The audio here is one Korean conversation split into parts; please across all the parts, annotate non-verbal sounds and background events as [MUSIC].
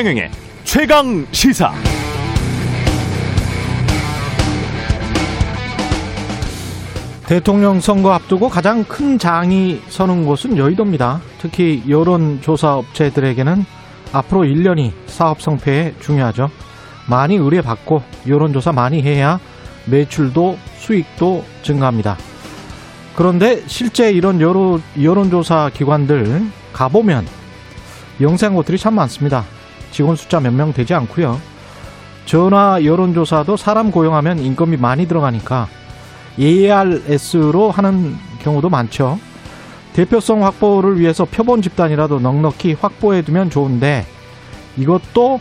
최경영의 최강 시사. 대통령 선거 앞두고 가장 큰 장이 서는 곳은 여의도입니다. 특히 여론조사 업체들에게는 앞으로 1년이 사업 성패에 중요하죠. 많이 의뢰받고 여론조사 많이 해야 매출도 수익도 증가합니다. 그런데 실제 이런 여론, 여론조사 기관들 가보면 영세한 곳들이 참 많습니다. 직원 숫자 몇 명 되지 않고요. 전화 여론조사도 사람 고용하면 인건비 많이 들어가니까 ARS로 하는 경우도 많죠. 대표성 확보를 위해서 표본 집단이라도 넉넉히 확보해두면 좋은데 이것도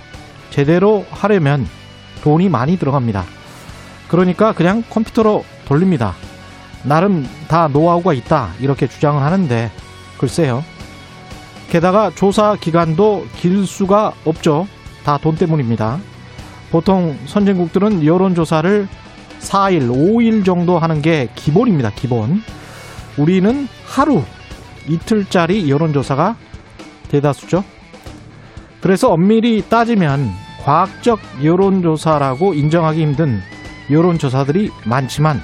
제대로 하려면 돈이 많이 들어갑니다. 그러니까 그냥 컴퓨터로 돌립니다. 나름 다 노하우가 있다 이렇게 주장을 하는데 글쎄요. 게다가 조사 기간도 길 수가 없죠. 다 돈 때문입니다. 보통 선진국들은 여론조사를 4일, 5일 정도 하는 게 기본입니다. 기본. 우리는 하루, 이틀짜리 여론조사가 대다수죠. 그래서 엄밀히 따지면 과학적 여론조사라고 인정하기 힘든 여론조사들이 많지만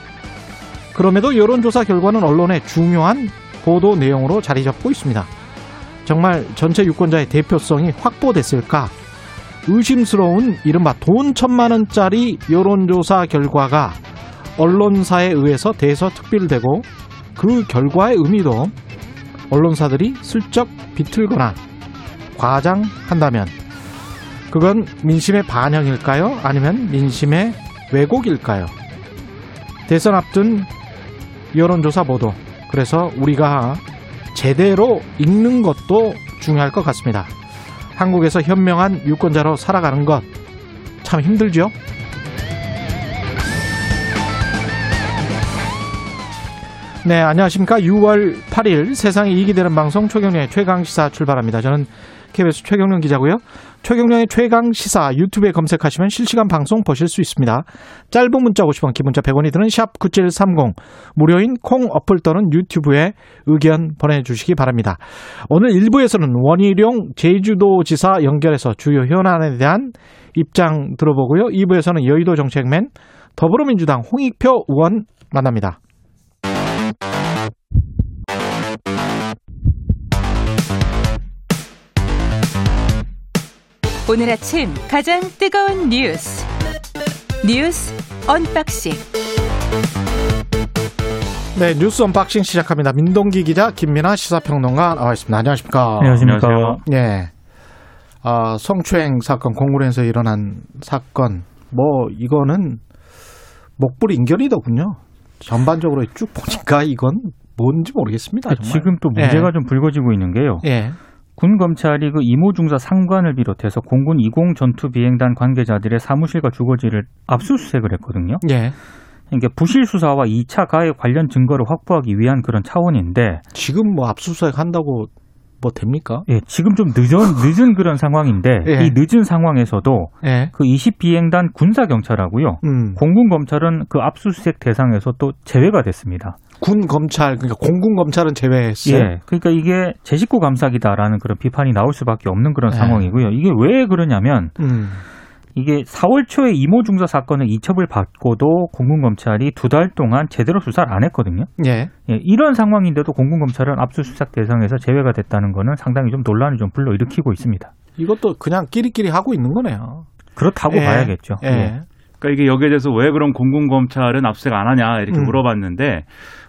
그럼에도 여론조사 결과는 언론의 중요한 보도 내용으로 자리 잡고 있습니다. 정말 전체 유권자의 대표성이 확보됐을까? 의심스러운 이른바 돈 천만 원짜리 여론조사 결과가 언론사에 의해서 대서특필되고 그 결과의 의미도 언론사들이 슬쩍 비틀거나 과장한다면 그건 민심의 반영일까요? 아니면 민심의 왜곡일까요? 대선 앞둔 여론조사 보도. 그래서 우리가 제대로 읽는 것도 중요할 것 같습니다. 한국에서 현명한 유권자로 살아가는 것 참 힘들죠? 네, 안녕하십니까. 6월 8일 세상에 이익이 되는 방송 최경련의 최강시사 출발합니다. 저는 KBS 최경련 기자고요. 최경련의 최강 시사 유튜브에 검색하시면 실시간 방송 보실 수 있습니다. 짧은 문자 50원, 기본자 100원이 드는 샵 9730, 무료인 콩 어플 또는 유튜브에 의견 보내주시기 바랍니다. 오늘 1부에서는 원희룡 제주도지사 연결해서 주요 현안에 대한 입장 들어보고요. 2부에서는 여의도 정책맨 더불어민주당 홍익표 의원 만납니다. 오늘 아침 가장 뜨거운 뉴스 뉴스 unboxing 네, 뉴스 unboxing 시작합니다. 민동기 기자, 김민아 시사평론가 나와 있습니다. 안녕하십니까? 안녕하십니까. 예. 아, 성추행 사건, 공군에서 일어난 사건, 뭐, 이거는 목불인견이더군요. 전반적으로 쭉 보니까 이건 뭔지 모르겠습니다. 정말. 지금 또 문제가 예. 좀 불거지고 있는 게요. 예. 군 검찰이 그 이모 중사 상관을 비롯해서 공군 20 전투 비행단 관계자들의 사무실과 주거지를 압수수색을 했거든요. 예. 이게 부실 수사와 2차 가해 관련 증거를 확보하기 위한 그런 차원인데, 지금 뭐 압수수색 한다고 뭐 됩니까? 예, 지금 좀 늦은 [LAUGHS] 늦은 그런 상황인데 예. 이 늦은 상황에서도 예. 그 20 비행단 군사 경찰하고요. 음. 공군 검찰은 그 압수수색 대상에서 또 제외가 됐습니다. 군 검찰, 그러니까 공군 검찰은 제외했어요. 예. 그러니까 이게 제 식구 감사기다라는 그런 비판이 나올 수밖에 없는 그런 예. 상황이고요. 이게 왜 그러냐면 음. 이게 4월 초에 이모 중사 사건의 이첩을 받고도 공군 검찰이 두 달 동안 제대로 수사를 안 했거든요. 예. 예, 이런 상황인데도 공군 검찰은 압수수색 대상에서 제외가 됐다는 거는 상당히 좀 논란을 좀 불러일으키고 있습니다. 이것도 그냥 끼리끼리 하고 있는 거네요. 그렇다고 예. 봐야겠죠. 예. 예. 그러니까 이게 여기에 대해서 왜 그럼 공군 검찰은 압수수색 안 하냐 이렇게 음. 물어봤는데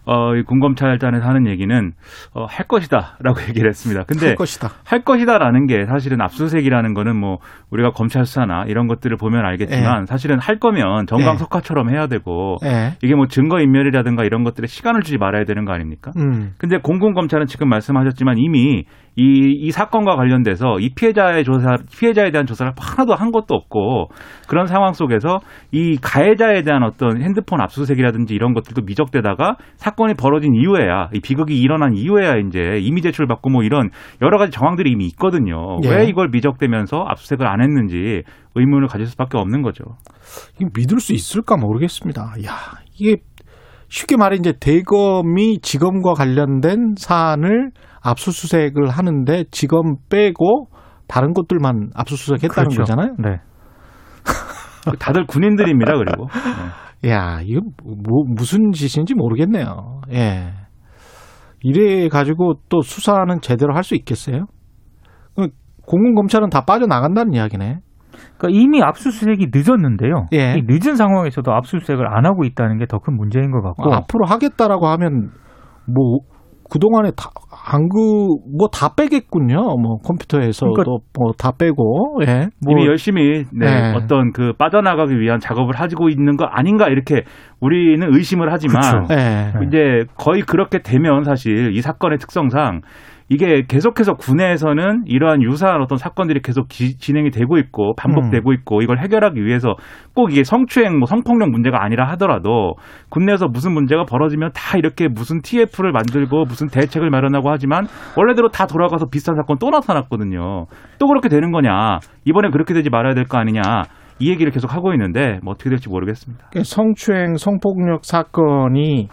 어, 이 군검찰단에서 하는 얘기는 어, 할 것이다라고 [LAUGHS] 얘기를 했습니다. 근데 할 것이다. 할 것이다라는 게 사실은 압수수색이라는 거는 뭐 우리가 검찰 수사나 이런 것들을 보면 알겠지만 사실은 할 거면 정강석화처럼 해야 되고 예. 이게 뭐 증거 인멸이라든가 이런 것들에 시간을 주지 말아야 되는 거 아닙니까? 음. 근데 공군 검찰은 지금 말씀하셨지만 이미 이, 이 사건과 관련돼서 이 피해자의 조사, 피해자에 대한 조사를 하나도 한 것도 없고 그런 상황 속에서 이 가해자에 대한 어떤 핸드폰 압수수색이라든지 이런 것들도 미적되다가 사건이 벌어진 이후에야 이 비극이 일어난 이후에야 이제 이미 제출받고 뭐 이런 여러 가지 정황들이 이미 있거든요. 예. 왜 이걸 미적되면서 압수수색을 안 했는지 의문을 가질 수밖에 없는 거죠. 믿을 수 있을까 모르겠습니다. 야, 이게 쉽게 말해 이제 대검이 지검과 관련된 사안을 압수수색을 하는데 지검 빼고 다른 곳들만 압수수색했다는 그렇죠. 거잖아요. 네. [LAUGHS] 다들 군인들입니다. 그리고 네. [LAUGHS] 야, 이거 뭐 무슨 짓인지 모르겠네요. 예. 이래 가지고 또 수사는 제대로 할 수 있겠어요? 그 공군 검찰은 다 빠져나간다는 이야기네. 그러니까 이미 압수수색이 늦었는데요. 예. 이 늦은 상황에서도 압수수색을 안 하고 있다는 게 더 큰 문제인 것 같고. 앞으로 하겠다라고 하면 뭐 그동안에 다 안그 뭐 다 빼겠군요. 뭐 컴퓨터에서도 그러니까 뭐다 빼고 예. 뭐 이미 열심히 네, 네. 어떤 그 빠져나가기 위한 작업을 하고 있는 거 아닌가 이렇게 우리는 의심을 하지만 그렇죠. 예. 네. 이제 거의 그렇게 되면 사실 이 사건의 특성상 이게 계속해서 군내에서는 이러한 유사한 어떤 사건들이 계속 기- 진행이 되고 있고 반복되고 있고 이걸 해결하기 위해서 꼭 이게 성추행, 뭐 성폭력 문제가 아니라 하더라도 군내에서 무슨 문제가 벌어지면 다 이렇게 무슨 TF를 만들고 무슨 대책을 마련하고 하지만 원래대로 다 돌아가서 비슷한 사건 또 나타났거든요. 또 그렇게 되는 거냐? 이번에 그렇게 되지 말아야 될 거 아니냐? 이 얘기를 계속 하고 있는데 뭐 어떻게 될지 모르겠습니다. 성추행, 성폭력 사건이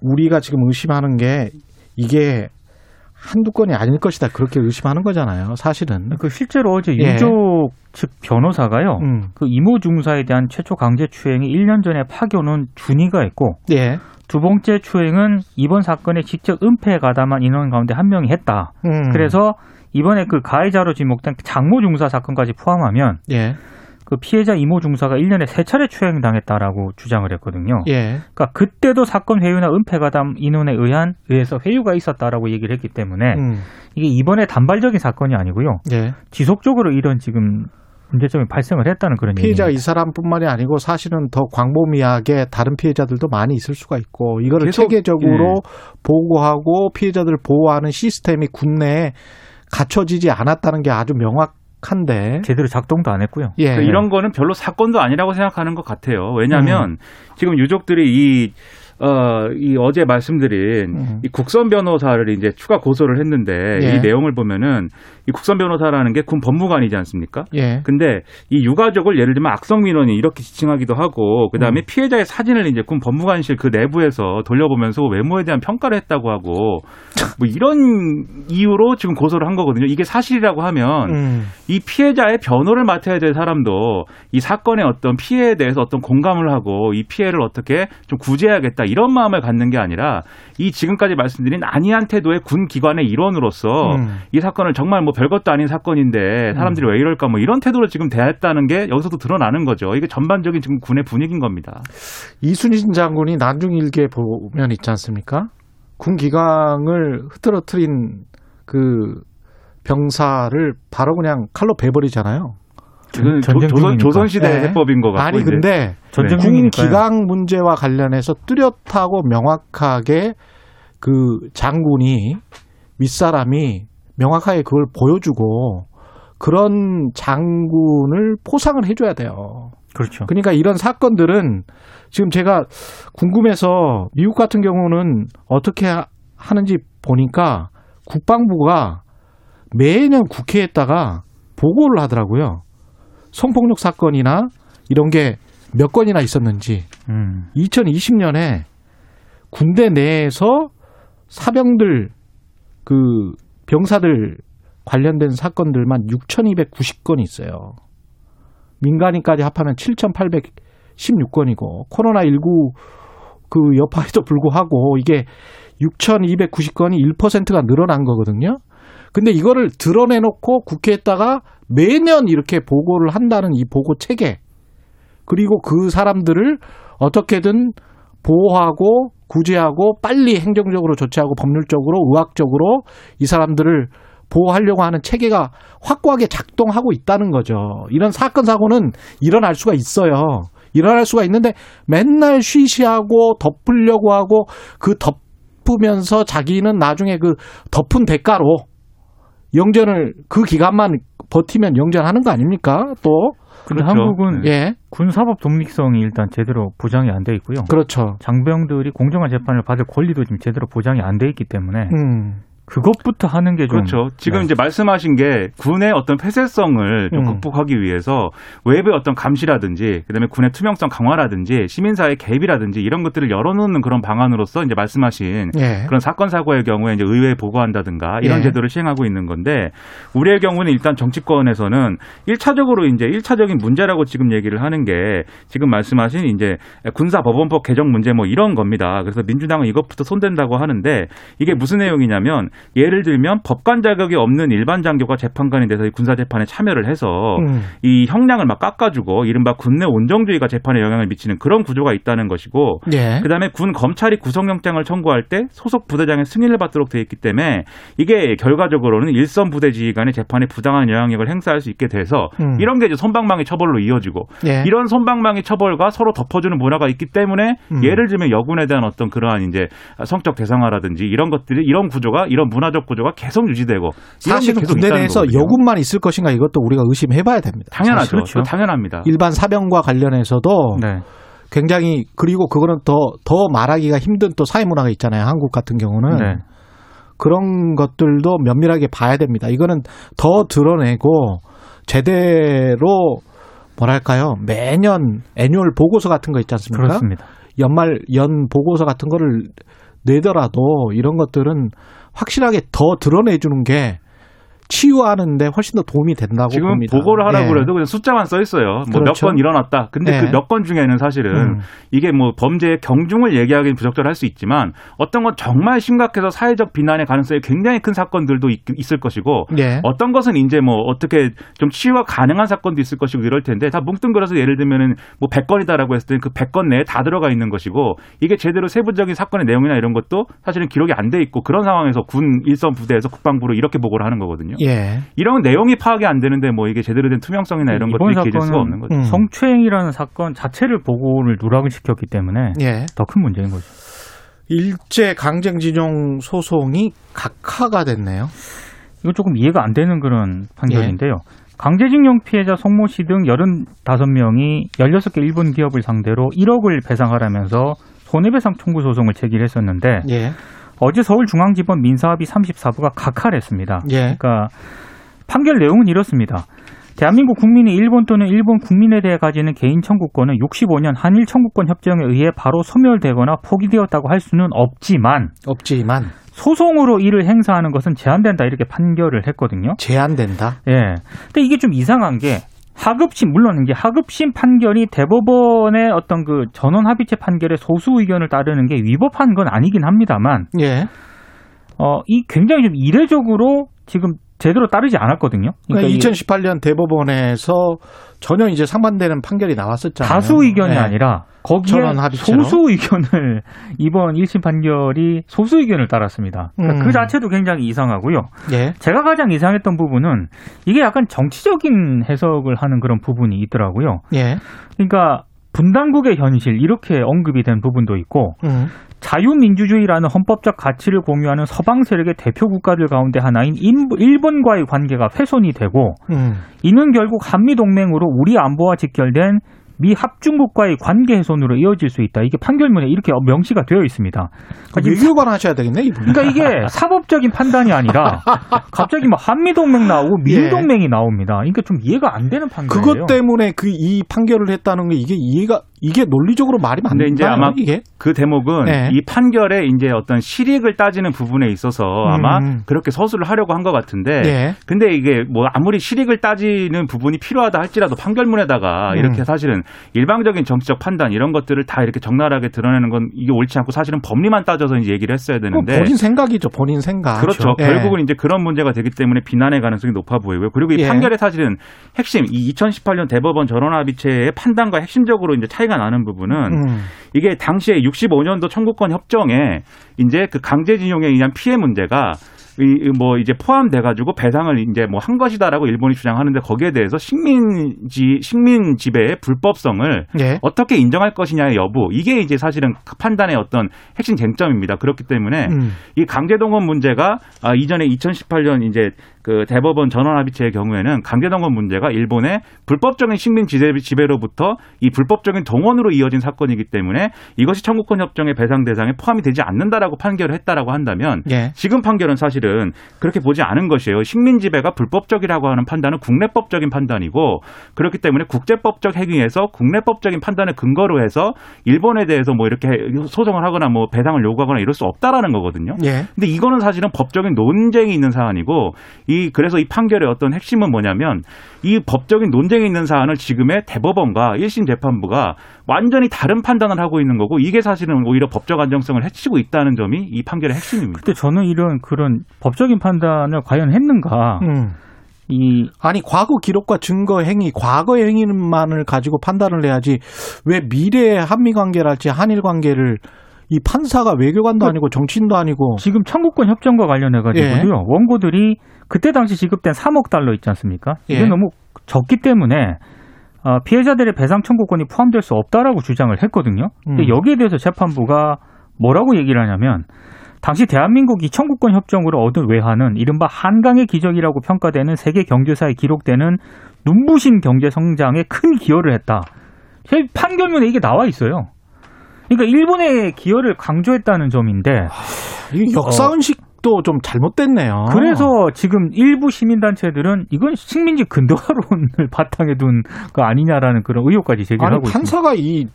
우리가 지금 의심하는 게 이게 한두 건이 아닐 것이다. 그렇게 의심하는 거잖아요. 사실은. 그 실제로 어제 예. 유족 측 변호사가요. 음. 그 이모 중사에 대한 최초 강제 추행이 1년 전에 파견온 준이가 했고 예. 두 번째 추행은 이번 사건에 직접 은폐에 가담한 인원 가운데 한 명이 했다. 음. 그래서 이번에 그 가해자로 지목된 장모 중사 사건까지 포함하면 예. 그 피해자 이모 중사가 1년에 세 차례 추행당했다라고 주장을 했거든요. 예. 그러니까 그때도 사건 회유나 은폐 가담 인원에 의한 의해서 회유가 있었다라고 얘기를 했기 때문에 음. 이게 이번에 단발적인 사건이 아니고요. 예. 지속적으로 이런 지금 문제점이 발생을 했다는 그런 피해자가 얘기입니다. 이 사람뿐만이 아니고 사실은 더 광범위하게 다른 피해자들도 많이 있을 수가 있고 이거를 계속, 체계적으로 보고하고 피해자들을 보호하는 시스템이 국내에 갖춰지지 않았다는 게 아주 명확 한데 제대로 작동도 안 했고요. 예. 그러니까 이런 거는 별로 사건도 아니라고 생각하는 것 같아요. 왜냐하면 지금 유족들이 이 어, 이 어제 말씀드린 음. 이 국선 변호사를 이제 추가 고소를 했는데 예. 이 내용을 보면은 이 국선 변호사라는 게 군 법무관이지 않습니까? 예. 근데 이 유가족을 예를 들면 악성 민원이 이렇게 지칭하기도 하고 그다음에 음. 피해자의 사진을 이제 군 법무관실 그 내부에서 돌려보면서 외모에 대한 평가를 했다고 하고 뭐 이런 이유로 지금 고소를 한 거거든요. 이게 사실이라고 하면 음. 이 피해자의 변호를 맡아야 될 사람도 이 사건의 어떤 피해에 대해서 어떤 공감을 하고 이 피해를 어떻게 좀 구제해야겠다 이런 마음을 갖는 게 아니라 이 지금까지 말씀드린 안이한 태도의 군 기관의 일원으로서 음. 이 사건을 정말 뭐 별것도 아닌 사건인데 사람들이 왜 이럴까 뭐 이런 태도를 지금 대했다는 게 여기서도 드러나는 거죠. 이게 전반적인 지금 군의 분위기인 겁니다. 이순신 장군이 난중 일기에 보면 있지 않습니까? 군 기강을 흐트러트린 그 병사를 바로 그냥 칼로 베버리잖아요. 이건 조- 전쟁 조 선. 조선 시대 네. 해법인 것 같고 아니 이제 근데 전쟁 군 중이니까요. 기강 문제와 관련해서 뚜렷하고 명확하게 그 장군이 윗사람이 명확하게 그걸 보여주고 그런 장군을 포상을 해줘야 돼요. 그렇죠. 그러니까 이런 사건들은 지금 제가 궁금해서 미국 같은 경우는 어떻게 하- 하는지 보니까 국방부가 매년 국회에다가 보고를 하더라고요. 성폭력 사건이나 이런 게 몇 건이나 있었는지 음. 2020년에 군대 내에서 사병들 그 병사들 관련된 사건들만 6,290건이 있어요. 민간인까지 합하면 7,816건이고 코로나19 그 여파에도 불구하고 이게 6,290건이 1%가 늘어난 거거든요. 근데 이거를 드러내놓고 국회에다가 매년 이렇게 보고를 한다는 이 보고 체계 그리고 그 사람들을 어떻게든 보호하고 구제하고 빨리 행정적으로 조치하고 법률적으로 의학적으로 이 사람들을 보호하려고 하는 체계가 확고하게 작동하고 있다는 거죠. 이런 사건 사고는 일어날 수가 있어요. 일어날 수가 있는데 맨날 쉬쉬하고 덮으려고 하고 그 덮으면서 자기는 나중에 그 덮은 대가로 영전을 그 기간만 버티면 영전하는 거 아닙니까? 또 그렇죠. 한국은 예, 군사법 독립성이 일단 제대로 보장이 안 돼 있고요. 그렇죠. 장병들이 공정한 재판을 받을 권리도 지금 제대로 보장이 안 돼 있기 때문에 음, 그것부터 하는 게좀 그렇죠. 지금 네. 이제 말씀하신 게 군의 어떤 폐쇄성을 좀 음. 극복하기 위해서 외부의 어떤 감시라든지 그다음에 군의 투명성 강화라든지 시민사회 개입이라든지 이런 것들을 열어놓는 그런 방안으로서 이제 말씀하신 예. 그런 사건 사고의 경우에 이제 의회에 보고한다든가 이런 예. 제도를 시행하고 있는 건데 우리의 경우는 일단 정치권에서는 일차적으로 이제 일차적인 문제라고 지금 얘기를 하는 게 지금 말씀하신 이제 군사법원법 개정 문제 뭐 이런 겁니다. 그래서 민주당은 이것부터 손댄다고 하는데 이게 무슨 내용이냐면 예를 들면 법관 자격이 없는 일반 장교가 재판관이 돼서 이 군사 재판에 참여를 해서 음. 이 형량을 막 깎아주고 이른바 군내 온정주의가 재판에 영향을 미치는 그런 구조가 있다는 것이고 예. 그다음에 군 검찰이 구속영장을 청구할 때 소속 부대장의 승인을 받도록 돼 있기 때문에 이게 결과적으로는 일선 부대 지휘관의 재판에 부당한 영향력을 행사할 수 있게 돼서 음. 이런 게 이제 손방망이 처벌로 이어지고 예. 이런 손방망이 처벌과 서로 덮어주는 문화가 있기 때문에 음. 예를 들면 여군에 대한 어떤 그러한 이제 성적 대상화라든지 이런 것들이 이런 구조가 이런 문화적 구조가 계속 유지되고 이런 사실 게 계속 군대 내에서. 여군만 있을 것인가 이것도 우리가 의심해봐야 됩니다. 당연하죠. 그렇죠. 당연합니다. 일반 사병과 관련해서도 네. 굉장히 그리고 그거는 더더 말하기가 힘든 또 사회 문화가 있잖아요. 한국 같은 경우는 네. 그런 것들도 면밀하게 봐야 됩니다. 이거는 더 드러내고 제대로 뭐랄까요 매년 annual 보고서 같은 거 있지 않습니까? 그렇습니다. 연말 연 보고서 같은 거를 내더라도 이런 것들은 확실하게 더 드러내주는 게 치유하는데 훨씬 더 도움이 된다고 지금 봅니다. 보고를 하라고 예. 그래도 그냥 숫자만 써 있어요. 뭐몇 그렇죠. 건 일어났다. 근데 네. 그몇 건 중에는 사실은 음. 이게 뭐 범죄의 경중을 얘기하기는 부적절할 수 있지만 어떤 건 정말 심각해서 사회적 비난의 가능성이 굉장히 큰 사건들도 있, 있을 것이고 예. 어떤 것은 이제 뭐 어떻게 좀 치유가 가능한 사건도 있을 것이고 이럴 텐데 다 뭉뚱그려서 예를 들면은 뭐 100건이다라고 했을 때는 그 100건 내에 다 들어가 있는 것이고 이게 제대로 세부적인 사건의 내용이나 이런 것도 사실은 기록이 안 돼 있고 그런 상황에서 군 일선 부대에서 국방부로 이렇게 보고를 하는 거거든요. 예. 이런 내용이 파악이 안 되는데 뭐 이게 제대로 된 투명성이나 이런 것들이 기질 수가 없는 거죠. 음. 성추행이라는 사건 자체를 보고를 누락을 시켰기 때문에 예. 더큰 문제인 거죠. 일제 강제징용 소송이 각하가 됐네요. 이거 조금 이해가 안 되는 그런 예. 판결인데요. 강제징용 피해자 송모 씨등 85명이 16개 일본 기업을 상대로 1억을 배상하라면서 손해배상 청구 소송을 제기했었는데 예. 어제 서울중앙지법 민사합의 34부가 각하를 했습니다. 예. 그러니까 판결 내용은 이렇습니다. 대한민국 국민이 일본 또는 일본 국민에 대해 가지는 개인 청구권은 65년 한일 청구권 협정에 의해 바로 소멸되거나 포기되었다고 할 수는 없지만 없지만 소송으로 이를 행사하는 것은 제한된다 이렇게 판결을 했거든요. 제한된다. 예. 근데 이게 좀 이상한 게 하급심 물론 이제 하급심 판결이 대법원의 어떤 그 전원 합의체 판결의 소수 의견을 따르는 게 위법한 건 아니긴 합니다만 예. 어 이 굉장히 좀 이례적으로 지금 제대로 따르지 않았거든요. 그러니까 이게 2018년 대법원에서 전혀 이제 상반되는 판결이 나왔었잖아요. 다수 의견이 예. 아니라 거기에? 소수 의견을 [LAUGHS] 이번 1심 판결이 소수 의견을 따랐습니다. 그러니까 음. 그 자체도 굉장히 이상하고요. 예. 제가 가장 이상했던 부분은 이게 약간 정치적인 해석을 하는 그런 부분이 있더라고요. 예. 그러니까 분단국의 현실 이렇게 언급이 된 부분도 있고 음. 자유민주주의라는 헌법적 가치를 공유하는 서방 세력의 대표 국가들 가운데 하나인 인- 일본과의 관계가 훼손이 되고 음. 이는 결국 한미 동맹으로 우리 안보와 직결된 미 합중국과의 관계 훼손으로 이어질 수 있다. 이게 판결문에 이렇게 명시가 되어 있습니다. 그러니까 외교관 하셔야 되겠네, 이분. 그러니까 이게 사법적인 판단이 아니라 [LAUGHS] 갑자기 뭐 한미 동맹 나오고 미일 예. 동맹이 나옵니다. 그러니까 좀 이해가 안 되는 판결이에요. 그것 때문에 그 이 판결을 했다는 게 이게 이해가 이게 논리적으로 말이? 근데 이제 아마 이게 그 대목은 네. 이 판결에 이제 어떤 실익을 따지는 부분에 있어서 아마 음. 그렇게 서술을 하려고 한 것 같은데 예. 근데 이게 뭐 아무리 실익을 따지는 부분이 필요하다 할지라도 판결문에다가 음. 이렇게 사실은 일방적인 정치적 판단 이런 것들을 다 이렇게 적나라하게 드러내는 건 이게 옳지 않고 사실은 법리만 따져서 이제 얘기를 했어야 그 되는데 본인 생각이죠, 본인 생각. 그렇죠. 예. 결국은 이제 그런 문제가 되기 때문에 비난의 가능성이 높아 보이고요. 그리고 이 예. 판결의 사실은 핵심 이 2018년 대법원 전원합의체의 판단과 핵심적으로 이제 차이가 나는 부분은 음. 이게 당시에 65년도 청구권 협정에 이제 그 강제징용에 의한 피해 문제가 이 뭐 이제 포함돼 가지고 배상을 이제 뭐 한 것이다라고 일본이 주장하는데 거기에 대해서 식민지 식민 지배의 불법성을 예. 어떻게 인정할 것이냐의 여부 이게 이제 사실은 판단의 어떤 핵심 쟁점입니다. 그렇기 때문에 음. 이 강제동원 문제가 아, 이전에 2018년 이제 그 대법원 전원 합의체의 경우에는 강제동원 문제가 일본의 불법적인 식민 지배, 지배로부터 이 불법적인 동원으로 이어진 사건이기 때문에 이것이 청구권 협정의 배상 대상에 포함이 되지 않는다라고 판결을 했다라고 한다면 예. 지금 판결은 사실은 그렇게 보지 않은 것이에요. 식민 지배가 불법적이라고 하는 판단은 국내법적인 판단이고 그렇기 때문에 국제법적 행위에서 국내법적인 판단을 근거로 해서 일본에 대해서 뭐 이렇게 소송을 하거나 뭐 배상을 요구하거나 이럴 수 없다라는 거거든요. 예. 근데 이거는 사실은 법적인 논쟁이 있는 사안이고 이 그래서 이 판결의 어떤 핵심은 뭐냐면 이 법적인 논쟁이 있는 사안을 지금의 대법원과 1심 재판부가 완전히 다른 판단을 하고 있는 거고 이게 사실은 오히려 법적 안정성을 해치고 있다는 점이 이 판결의 핵심입니다. 근데 저는 이런 그런 법적인 판단을 과연 했는가? 음. 이 아니 과거 기록과 증거 행위, 과거의 행위만을 가지고 판단을 해야지 왜 미래의 한미 관계랄지 한일 관계를 이 판사가 외교관도 아니고 정치인도 아니고 지금 청구권 협정과 관련해 가지고요. 예. 원고들이 그때 당시 지급된 3억 달러 있지 않습니까? 이게 예. 너무 적기 때문에 어, 피해자들의 배상 청구권이 포함될 수 없다라고 주장을 했거든요. 근데 음. 여기에 대해서 재판부가 뭐라고 얘기를 하냐면 당시 대한민국이 청구권 협정으로 얻은 외환은 이른바 한강의 기적이라고 평가되는 세계 경제사에 기록되는 눈부신 경제 성장에 큰 기여를 했다. 제 판결문에 이게 나와 있어요. 그러니까 일본의 기여를 강조했다는 점인데 이 역사 의식도 좀 잘못됐네요. 그래서 지금 일부 시민단체들은 이건 식민지 근대화론을 [LAUGHS] 바탕에 둔 거 아니냐라는 그런 의혹까지 제기를 아니 하고 있습니다. 판사가 이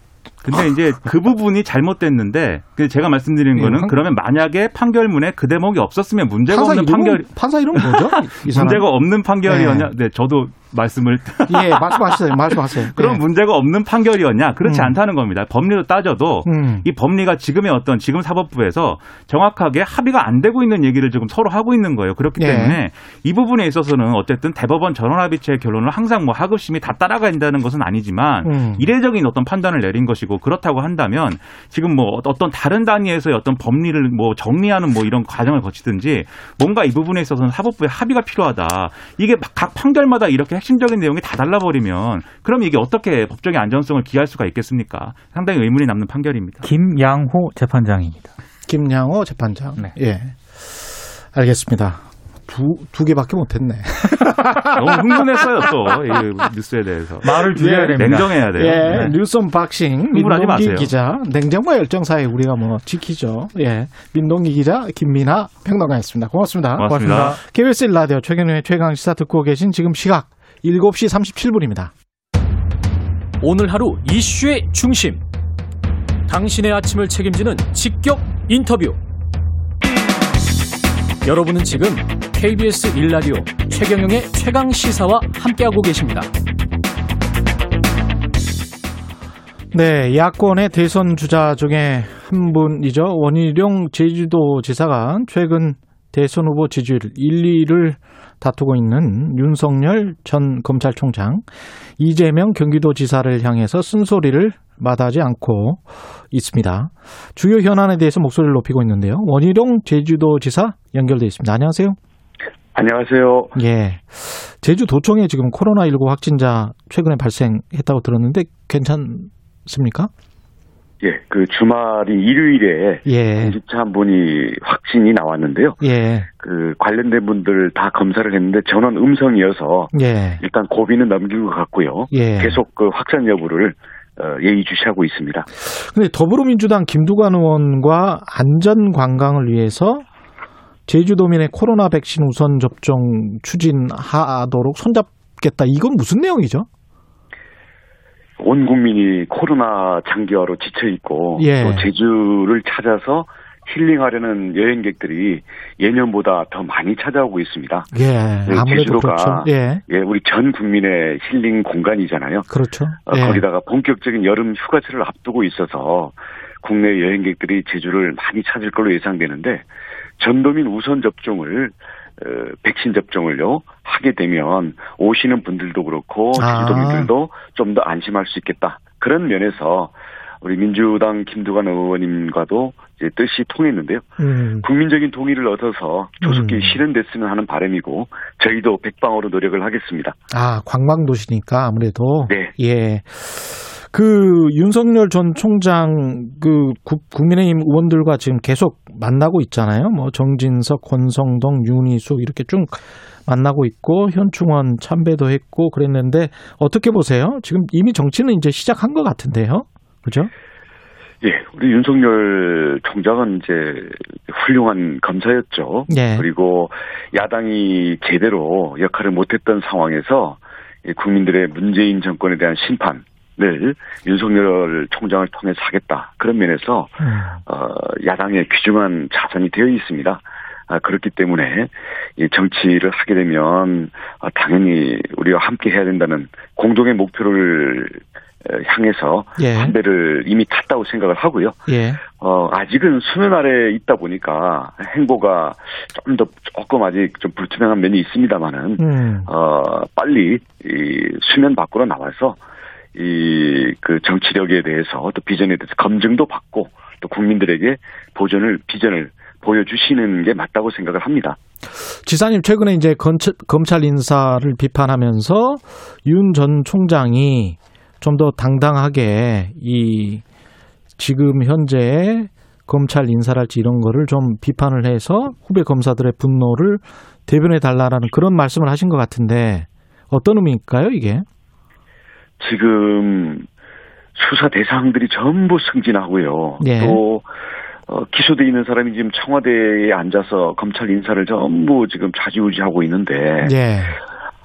근데 이제 그 부분이 잘못됐는데 그 제가 말씀드리는 예, 거는 한- 그러면 만약에 판결문에 그 대목이 없었으면 문제가 없는 이름 판결 판사 이름 뭐죠? 문제가 없는 판결이었냐? 네, 저도 말씀을 [LAUGHS] 예, 말씀하세요. 말씀하세요. [LAUGHS] 그런 예. 문제가 없는 판결이었냐? 그렇지 음. 않다는 겁니다. 법리로 따져도 음. 이 법리가 지금의 어떤 지금 사법부에서 정확하게 합의가 안 되고 있는 얘기를 지금 서로 하고 있는 거예요. 그렇기 예. 때문에 이 부분에 있어서는 어쨌든 대법원 전원합의체의 결론을 항상 뭐 하급심이 다 따라가야 된다는 것은 아니지만 음. 이례적인 어떤 판단을 내린 것이고 그렇다고 한다면 지금 뭐 어떤 다른 단위에서의 어떤 법리를 뭐 정리하는 뭐 이런 과정을 거치든지 뭔가 이 부분에 있어서는 사법부의 합의가 필요하다. 이게 각 판결마다 이렇게 핵심적인 내용이 다 달라버리면 그럼 이게 어떻게 법적인 안전성을 기할 수가 있겠습니까? 상당히 의문이 남는 판결입니다. 김양호 재판장입니다. 김양호 재판장. 네. 예. 알겠습니다. 두, 두 개밖에 못했네. [LAUGHS] 너무 흥분했어요 또 이 뉴스에 대해서. 말을 줄여야 예, 됩니다. 냉정해야 돼요. 예, 네. 뉴스 unboxing 흥분하지 민동기 마세요. 기자, 냉정과 열정 사이 우리가 뭐 지키죠. 예, 민동기 기자, 김민아 평론가였습니다. 고맙습니다. 고맙습니다. KBS 1라디오 최경영의 최강 시사 듣고 계신 지금 시각 7시 37분입니다. 오늘 하루 이슈의 중심. 당신의 아침을 책임지는 직격 인터뷰. 여러분은 지금 KBS 1라디오 최경영의 최강 시사와 함께하고 계십니다. 네, 야권의 대선 주자 중에 한 분이죠. 원희룡 제주도 지사가 최근 대선 후보 지지율 1, 2를 다투고 있는 윤석열 전 검찰총장, 이재명 경기도지사를 향해서 쓴소리를 마다하지 않고 있습니다. 주요 현안에 대해서 목소리를 높이고 있는데요. 원희룡 제주도지사 연결돼 있습니다. 안녕하세요. 안녕하세요. 예. 제주도청에 지금 코로나19 확진자 최근에 발생했다고 들었는데 괜찮습니까? 예, 그 주말이 일요일에 예. 공직자 한 분이 확진이 나왔는데요. 예. 그 관련된 분들 다 검사를 했는데 전원 음성이어서 예. 일단 고비는 넘긴 것 같고요. 예. 계속 그 확산 여부를 어, 예의주시하고 있습니다. 근데 더불어민주당 김두관 의원과 안전 관광을 위해서 제주도민의 코로나 백신 우선 접종 추진하도록 손잡겠다. 이건 무슨 내용이죠? 온 국민이 코로나 장기화로 지쳐 있고 예. 또 제주를 찾아서 힐링하려는 여행객들이 예년보다 더 많이 찾아오고 있습니다. 예. 네, 아무래도 제주도가 그렇죠. 예. 예, 우리 전 국민의 힐링 공간이잖아요. 그렇죠. 어, 예. 거기다가 본격적인 여름 휴가철을 앞두고 있어서 국내 여행객들이 제주를 많이 찾을 걸로 예상되는데 전도민 우선 접종을 어, 백신 접종을요 하게 되면 오시는 분들도 그렇고 아. 제주도민들도 좀더 안심할 수 있겠다 그런 면에서 우리 민주당 김두관 의원님과도 이제 뜻이 통했는데요. 음. 국민적인 동의를 얻어서 조속히 음. 실현됐으면 하는 바람이고 저희도 백방으로 노력을 하겠습니다. 아, 관광 도시니까 아무래도 네. 예. 그 윤석열 전 총장 그 국- 국민의힘 의원들과 지금 계속 만나고 있잖아요. 뭐 정진석, 권성동, 윤희수 이렇게 쭉 만나고 있고 현충원 참배도 했고 그랬는데 어떻게 보세요? 지금 이미 정치는 이제 시작한 것 같은데요. 그죠? 예, 우리 윤석열 총장은 이제 훌륭한 검사였죠. 예. 그리고 야당이 제대로 역할을 못했던 상황에서 이 국민들의 문재인 정권에 대한 심판 을 윤석열 총장을 통해서 하겠다. 그런 면에서 음. 어, 야당의 귀중한 자산이 되어 있습니다. 아, 그렇기 때문에 이 정치를 하게 되면 아, 당연히 우리와 함께 해야 된다는 공동의 목표를 어, 향해서 예. 한 배를 이미 탔다고 생각을 하고요. 예. 어, 아직은 수면 아래 있다 보니까 행보가 좀 더 조금 아직 좀 불투명한 면이 있습니다만은 음. 어, 빨리 이 수면 밖으로 나와서 이 그 정치력에 대해서 또 비전에 대해서 검증도 받고 또 국민들에게 보전을 비전을 보여주시는 게 맞다고 생각을 합니다. 지사님 최근에 이제 검찰, 검찰 인사를 비판하면서 윤 전 총장이 좀 더 당당하게 이 지금 현재 검찰 인사랄지 이런 거를 좀 비판을 해서 후배 검사들의 분노를 대변해 달라라는 그런 말씀을 하신 것 같은데 어떤 의미일까요 이게? 지금 수사 대상들이 전부 승진하고요. 예. 또 어, 기소돼 있는 사람이 지금 청와대에 앉아서 검찰 인사를 전부 지금 좌지우지하고 있는데 예.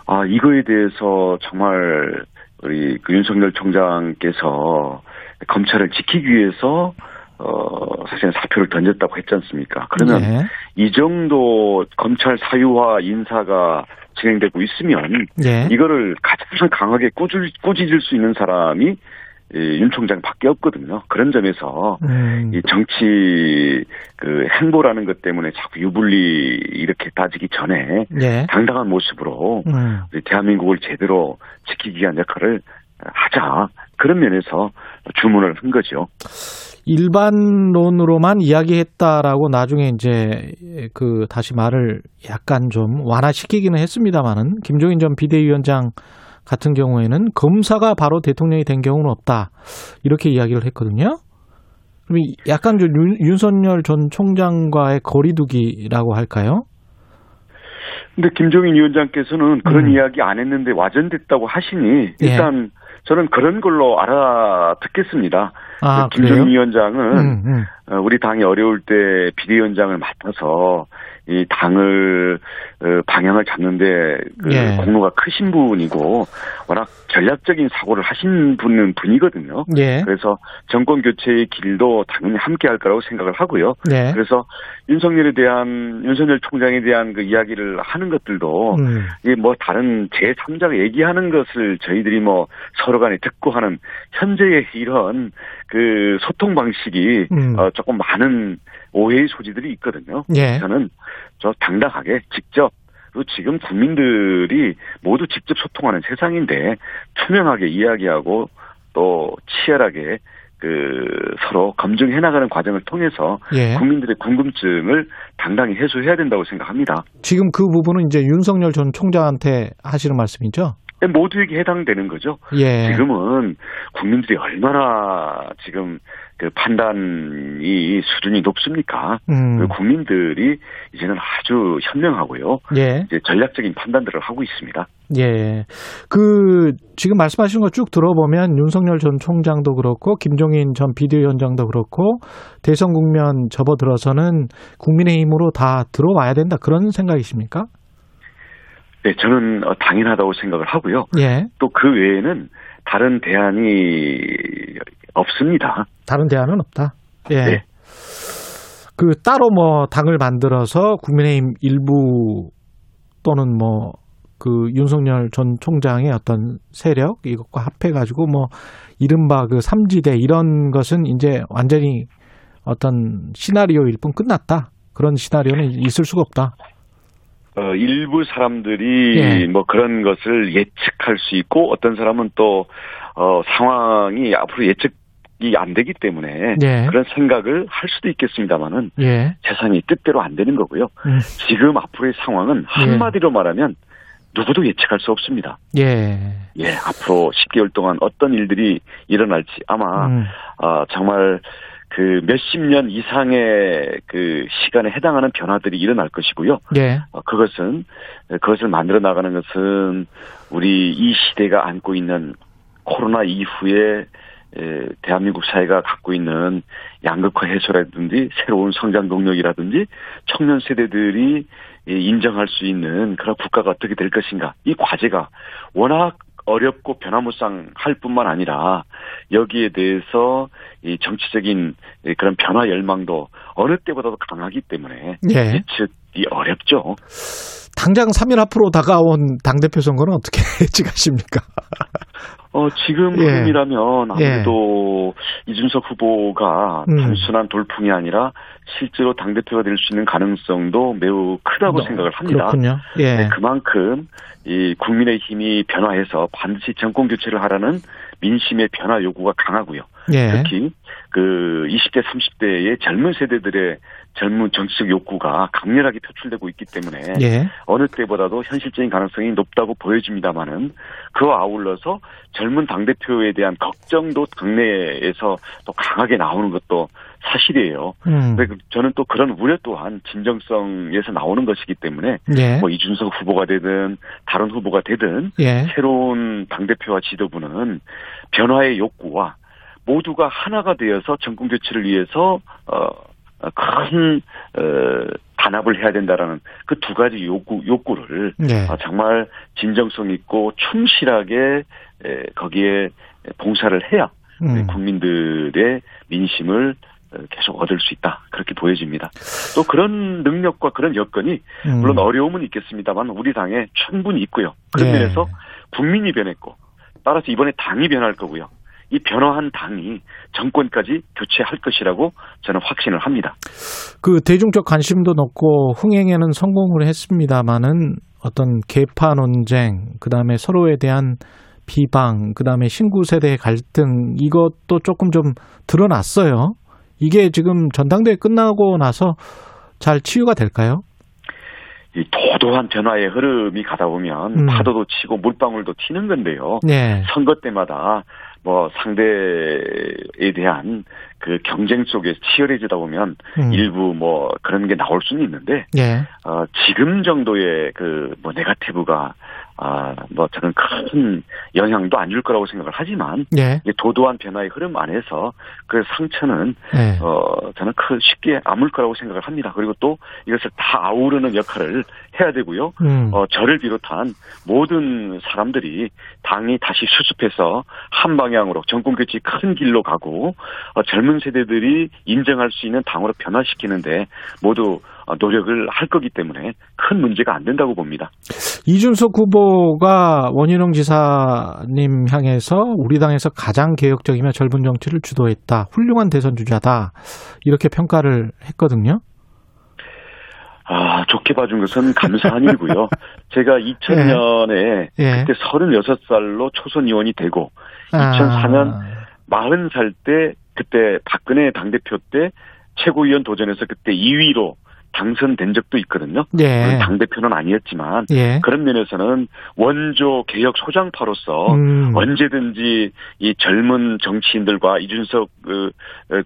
아 이거에 대해서 정말 우리 그 윤석열 총장께서 검찰을 지키기 위해서 어 사실은 사표를 던졌다고 했지 않습니까? 그러면 예. 이 정도 검찰 사유화 인사가 진행되고 있으면 예. 이거를 가장 강하게 꾸질, 꾸짖을 수 있는 사람이 이윤 총장밖에 없거든요. 그런 점에서 음. 이 정치 그 행보라는 것 때문에 자꾸 유불리 이렇게 따지기 전에 예. 당당한 모습으로 음. 우리 대한민국을 제대로 지키기 위한 역할을 하자 그런 면에서 주문을 한 거죠. 일반론으로만 이야기했다라고 나중에 이제 그 다시 말을 약간 좀 완화시키기는 했습니다만은 김종인 전 비대위원장 같은 경우에는 검사가 바로 대통령이 된 경우는 없다 이렇게 이야기를 했거든요. 그럼 이 약간 좀 윤, 윤석열 전 총장과의 거리두기라고 할까요? 근데 김종인 위원장께서는 그런 음. 이야기 안 했는데 와전됐다고 하시니 예. 일단 저는 그런 걸로 알아듣겠습니다. 아그 김종인? 위원장은 음, 음. 어, 우리 당이 어려울 때 비대위원장을 맡아서 이 당을 어, 방향을 잡는데 그 예. 공로가 크신 분이고 워낙 전략적인 사고를 하신 분은 분이거든요. 예, 그래서 정권 교체의 길도 당연히 함께 할 거라고 생각을 하고요. 예, 그래서 윤석열에 대한 윤석열 총장에 대한 그 이야기를 하는 것들도 음, 이게 뭐 다른 제 3자가 얘기하는 것을 저희들이 뭐 서로 간에 듣고 하는 현재의 이런 그 소통 방식이 음. 어, 조금 많은 오해의 소지들이 있거든요. 예, 저는 저 당당하게 직접 그리고 지금 국민들이 모두 직접 소통하는 세상인데 투명하게 이야기하고 또 치열하게 그 서로 검증해 나가는 과정을 통해서 예. 국민들의 궁금증을 당당히 해소해야 된다고 생각합니다. 지금 그 부분은 이제 윤석열 전 총장한테 하시는 말씀이죠? 모두에게 해당되는 거죠. 예. 지금은 국민들이 얼마나 지금 그 판단이 수준이 높습니까? 음, 그 국민들이 이제는 아주 현명하고요. 예. 이제 전략적인 판단들을 하고 있습니다. 예. 그, 지금 말씀하시는 거쭉 들어보면 윤석열 전 총장도 그렇고, 김종인 전 비대위원장도 그렇고, 대선 국면 접어들어서는 국민의힘으로 다 들어와야 된다. 그런 생각이십니까? 네, 저는 어, 당연하다고 생각을 하고요. 예. 또 그 외에는 다른 대안이 없습니다. 다른 대안은 없다. 예. 네. 그, 따로 뭐, 당을 만들어서 국민의힘 일부 또는 뭐, 그 윤석열 전 총장의 어떤 세력, 이것과 합해 가지고 뭐, 이른바 그 삼지대 이런 것은 이제 완전히 어떤 시나리오일 뿐 끝났다. 그런 시나리오는 있을 수가 없다. 어, 일부 사람들이 예. 뭐 그런 것을 예측할 수 있고 어떤 사람은 또 어, 상황이 앞으로 예측 이 안 되기 때문에 예. 그런 생각을 할 수도 있겠습니다만은 예. 세상이 뜻대로 안 되는 거고요. 음. 지금 앞으로의 상황은 한마디로 말하면 누구도 예측할 수 없습니다. 예. 예, 앞으로 10개월 동안 어떤 일들이 일어날지 아마 음. 아, 정말 그 몇십 년 이상의 그 시간에 해당하는 변화들이 일어날 것이고요. 예. 어, 그것은 그것을 만들어 나가는 것은 우리 이 시대가 안고 있는 코로나 이후에 에, 대한민국 사회가 갖고 있는 양극화 해소라든지 새로운 성장 동력이라든지 청년 세대들이 이 인정할 수 있는 그런 국가가 어떻게 될 것인가 이 과제가 워낙 어렵고 변화무쌍할 뿐만 아니라 여기에 대해서 이 정치적인 이 그런 변화 열망도 어느 때보다도 강하기 때문에 예. 예측이 어렵죠. 당장 3일 앞으로 다가온 당대표 선거는 어떻게 [LAUGHS] 예측하십니까? [LAUGHS] 어, 지금 예. 흐름이라면 아무래도 이준석 후보가 음. 단순한 돌풍이 아니라 실제로 당대표가 될 수 있는 가능성도 매우 크다고 생각을 합니다. 그렇군요. 예. 네, 그만큼 이 국민의 힘이 변화해서 반드시 정권 교체를 하라는 민심의 변화 요구가 강하고요. 예. 특히 그 20대, 30대의 젊은 세대들의 젊은 정치적 욕구가 강렬하게 표출되고 있기 때문에 예. 어느 때보다도 현실적인 가능성이 높다고 보여집니다만은 그와 아울러서 젊은 당 대표에 대한 걱정도 당내에서 또 강하게 나오는 것도 사실이에요. 음. 근데 그- 저는 또 그런 우려 또한 진정성에서 나오는 것이기 때문에 예. 뭐 이준석 후보가 되든 다른 후보가 되든 예. 새로운 당 대표와 지도부는 변화의 욕구와 모두가 하나가 되어서 정권 교체를 위해서 어, 큰 어, 단합을 해야 된다라는 그 두 가지 욕구 욕구를 예. 아, 정말 진정성 있고 충실하게 에, 거기에 봉사를 해야 음. 국민들의 민심을 어, 계속 얻을 수 있다 그렇게 보여집니다. 또 그런 능력과 그런 여건이 음. 물론 어려움은 있겠습니다만 우리 당에 충분히 있고요. 그런 예. 면에서 국민이 변했고 따라서 이번에 당이 변할 거고요. 이 변화한 당이 정권까지 교체할 것이라고 저는 확신을 합니다. 그 대중적 관심도 높고 흥행에는 성공을 했습니다마는 어떤 계파 논쟁, 그 다음에 서로에 대한 비방, 그 다음에 신구 세대의 갈등 이것도 조금 좀 드러났어요. 이게 지금 전당대회 끝나고 나서 잘 치유가 될까요? 이 도도한 변화의 흐름이 가다 보면 음. 파도도 치고 물방울도 튀는 건데요. 네. 선거 때마다 뭐 상대에 대한 그 경쟁 속에 치열해지다 보면 음. 일부 뭐 그런 게 나올 수는 있는데 예. 어, 지금 정도의 그 뭐 네가티브가 아, 뭐 저는 큰 영향도 안 줄 거라고 생각을 하지만 예. 이 도도한 변화의 흐름 안에서 그 상처는 예. 어 저는 크 쉽게 아물 거라고 생각을 합니다. 그리고 또 이것을 다 아우르는 역할을 해야 되고요. 음. 어 저를 비롯한 모든 사람들이 당이 다시 수습해서 한 방향으로 정권 교체 큰 길로 가고 어, 젊은 세대들이 인정할 수 있는 당으로 변화시키는데 모두 어, 노력을 할 거기 때문에 큰 문제가 안 된다고 봅니다. 이준석 후보가 원희룡 지사님 향해서 우리 당에서 가장 개혁적이며 젊은 정치를 주도했다. 훌륭한 대선 주자다. 이렇게 평가를 했거든요. 아, 좋게 봐준 것은 감사한 일이고요. [LAUGHS] 제가 2000년에 예. 그때 36살로 초선 의원이 되고 2004년 아, 40살 때 그때 박근혜 당대표 때 최고위원 도전에서 그때 2위로 당선된 적도 있거든요. 예. 당대표는 아니었지만 예. 그런 면에서는 원조 개혁 소장파로서 음. 언제든지 이 젊은 정치인들과 이준석 그, 어,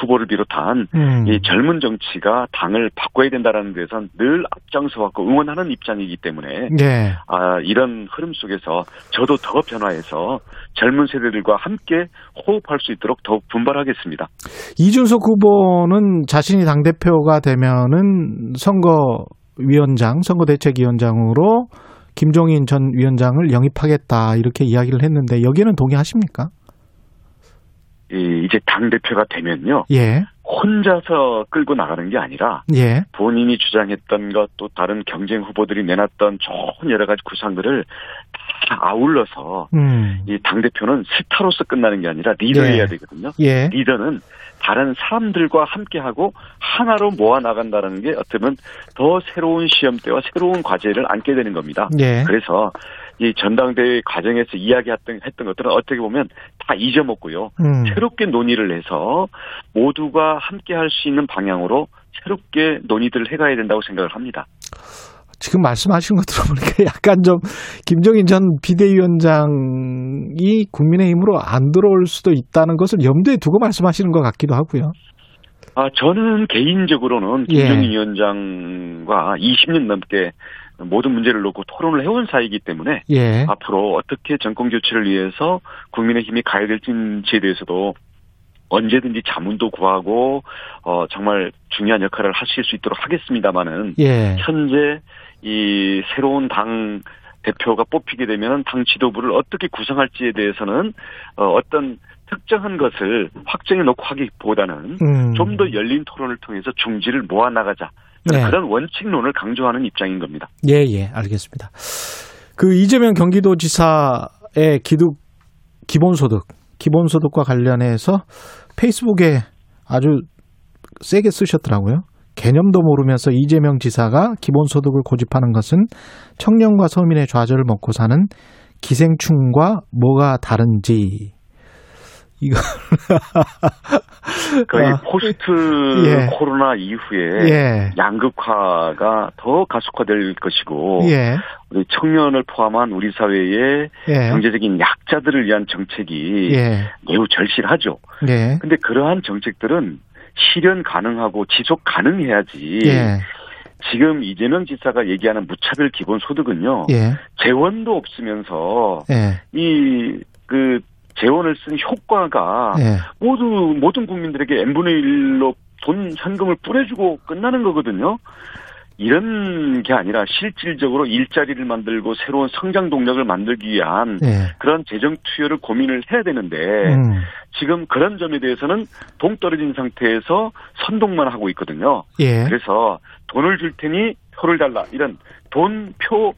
후보를 비롯한 음. 이 젊은 정치가 당을 바꿔야 된다라는 데선 늘 앞장서왔고 응원하는 입장이기 때문에 예. 아 이런 흐름 속에서 저도 더 변화해서 젊은 세대들과 함께 호흡할 수 있도록 더욱 분발하겠습니다. 이준석 후보는 자신이 당 대표가 되면은 선거위원장, 선거대책위원장으로 김종인 전 위원장을 영입하겠다 이렇게 이야기를 했는데 여기에는 동의하십니까? 이 이제 당 대표가 되면요 예. 혼자서 끌고 나가는 게 아니라 예. 본인이 주장했던 것 또 다른 경쟁 후보들이 내놨던 좋은 여러 가지 구상들을 다 아울러서 음. 이당 대표는 스타로서 끝나는 게 아니라 리더해야 예. 되거든요. 예. 리더는 다른 사람들과 함께하고 하나로 모아 나간다는 게 어쩌면 더 새로운 시험대와 새로운 과제를 안게 되는 겁니다. 예. 그래서 이 전당대회 과정에서 이야기했던 했던 것들은 어떻게 보면 다 잊어먹고요. 음. 새롭게 논의를 해서 모두가 함께 할 수 있는 방향으로 새롭게 논의들을 해가야 된다고 생각을 합니다. 지금 말씀하신 거 들어보니까 [LAUGHS] 약간 좀 김종인 전 비대위원장이 국민의힘으로 안 들어올 수도 있다는 것을 염두에 두고 말씀하시는 것 같기도 하고요. 아, 저는 개인적으로는 예. 김정인 위원장과 20년 넘게 모든 문제를 놓고 토론을 해온 사이이기 때문에 예. 앞으로 어떻게 정권 교체를 위해서 국민의힘이 가야 될지에 대해서도 언제든지 자문도 구하고 어 정말 중요한 역할을 하실 수 있도록 하겠습니다마는 예. 현재 이 새로운 당 대표가 뽑히게 되면 당 지도부를 어떻게 구성할지에 대해서는 어 어떤 특정한 것을 확정해 놓고 하기보다는 음. 좀더 열린 토론을 통해서 중지를 모아 나가자. 네. 그런 원칙론을 강조하는 입장인 겁니다. 예, 예, 알겠습니다. 그 이재명 경기도지사의 기득 기본소득, 기본소득과 관련해서 페이스북에 아주 세게 쓰셨더라고요. 개념도 모르면서 이재명 지사가 기본소득을 고집하는 것은 청년과 서민의 좌절을 먹고 사는 기생충과 뭐가 다른지. 이거 거의 아, 포스트 예. 코로나 이후에 예, 양극화가 더 가속화될 것이고 예, 우리 청년을 포함한 우리 사회의 예, 경제적인 약자들을 위한 정책이 예, 매우 절실하죠. 예, 근데 그러한 정책들은 실현 가능하고 지속 가능해야지. 예, 지금 이재명 지사가 얘기하는 무차별 기본 소득은요. 예, 재원도 없으면서 예, 이그 재원을 쓴 효과가 예, 모두 모든 국민들에게 n분의 1로 돈 현금을 뿌려주고 끝나는 거거든요. 이런 게 아니라 실질적으로 일자리를 만들고 새로운 성장 동력을 만들기 위한 예. 그런 재정 투여를 고민을 해야 되는데 음, 지금 그런 점에 대해서는 동떨어진 상태에서 선동만 하고 있거든요. 예, 그래서 돈을 줄 테니 표를 달라 이런 돈표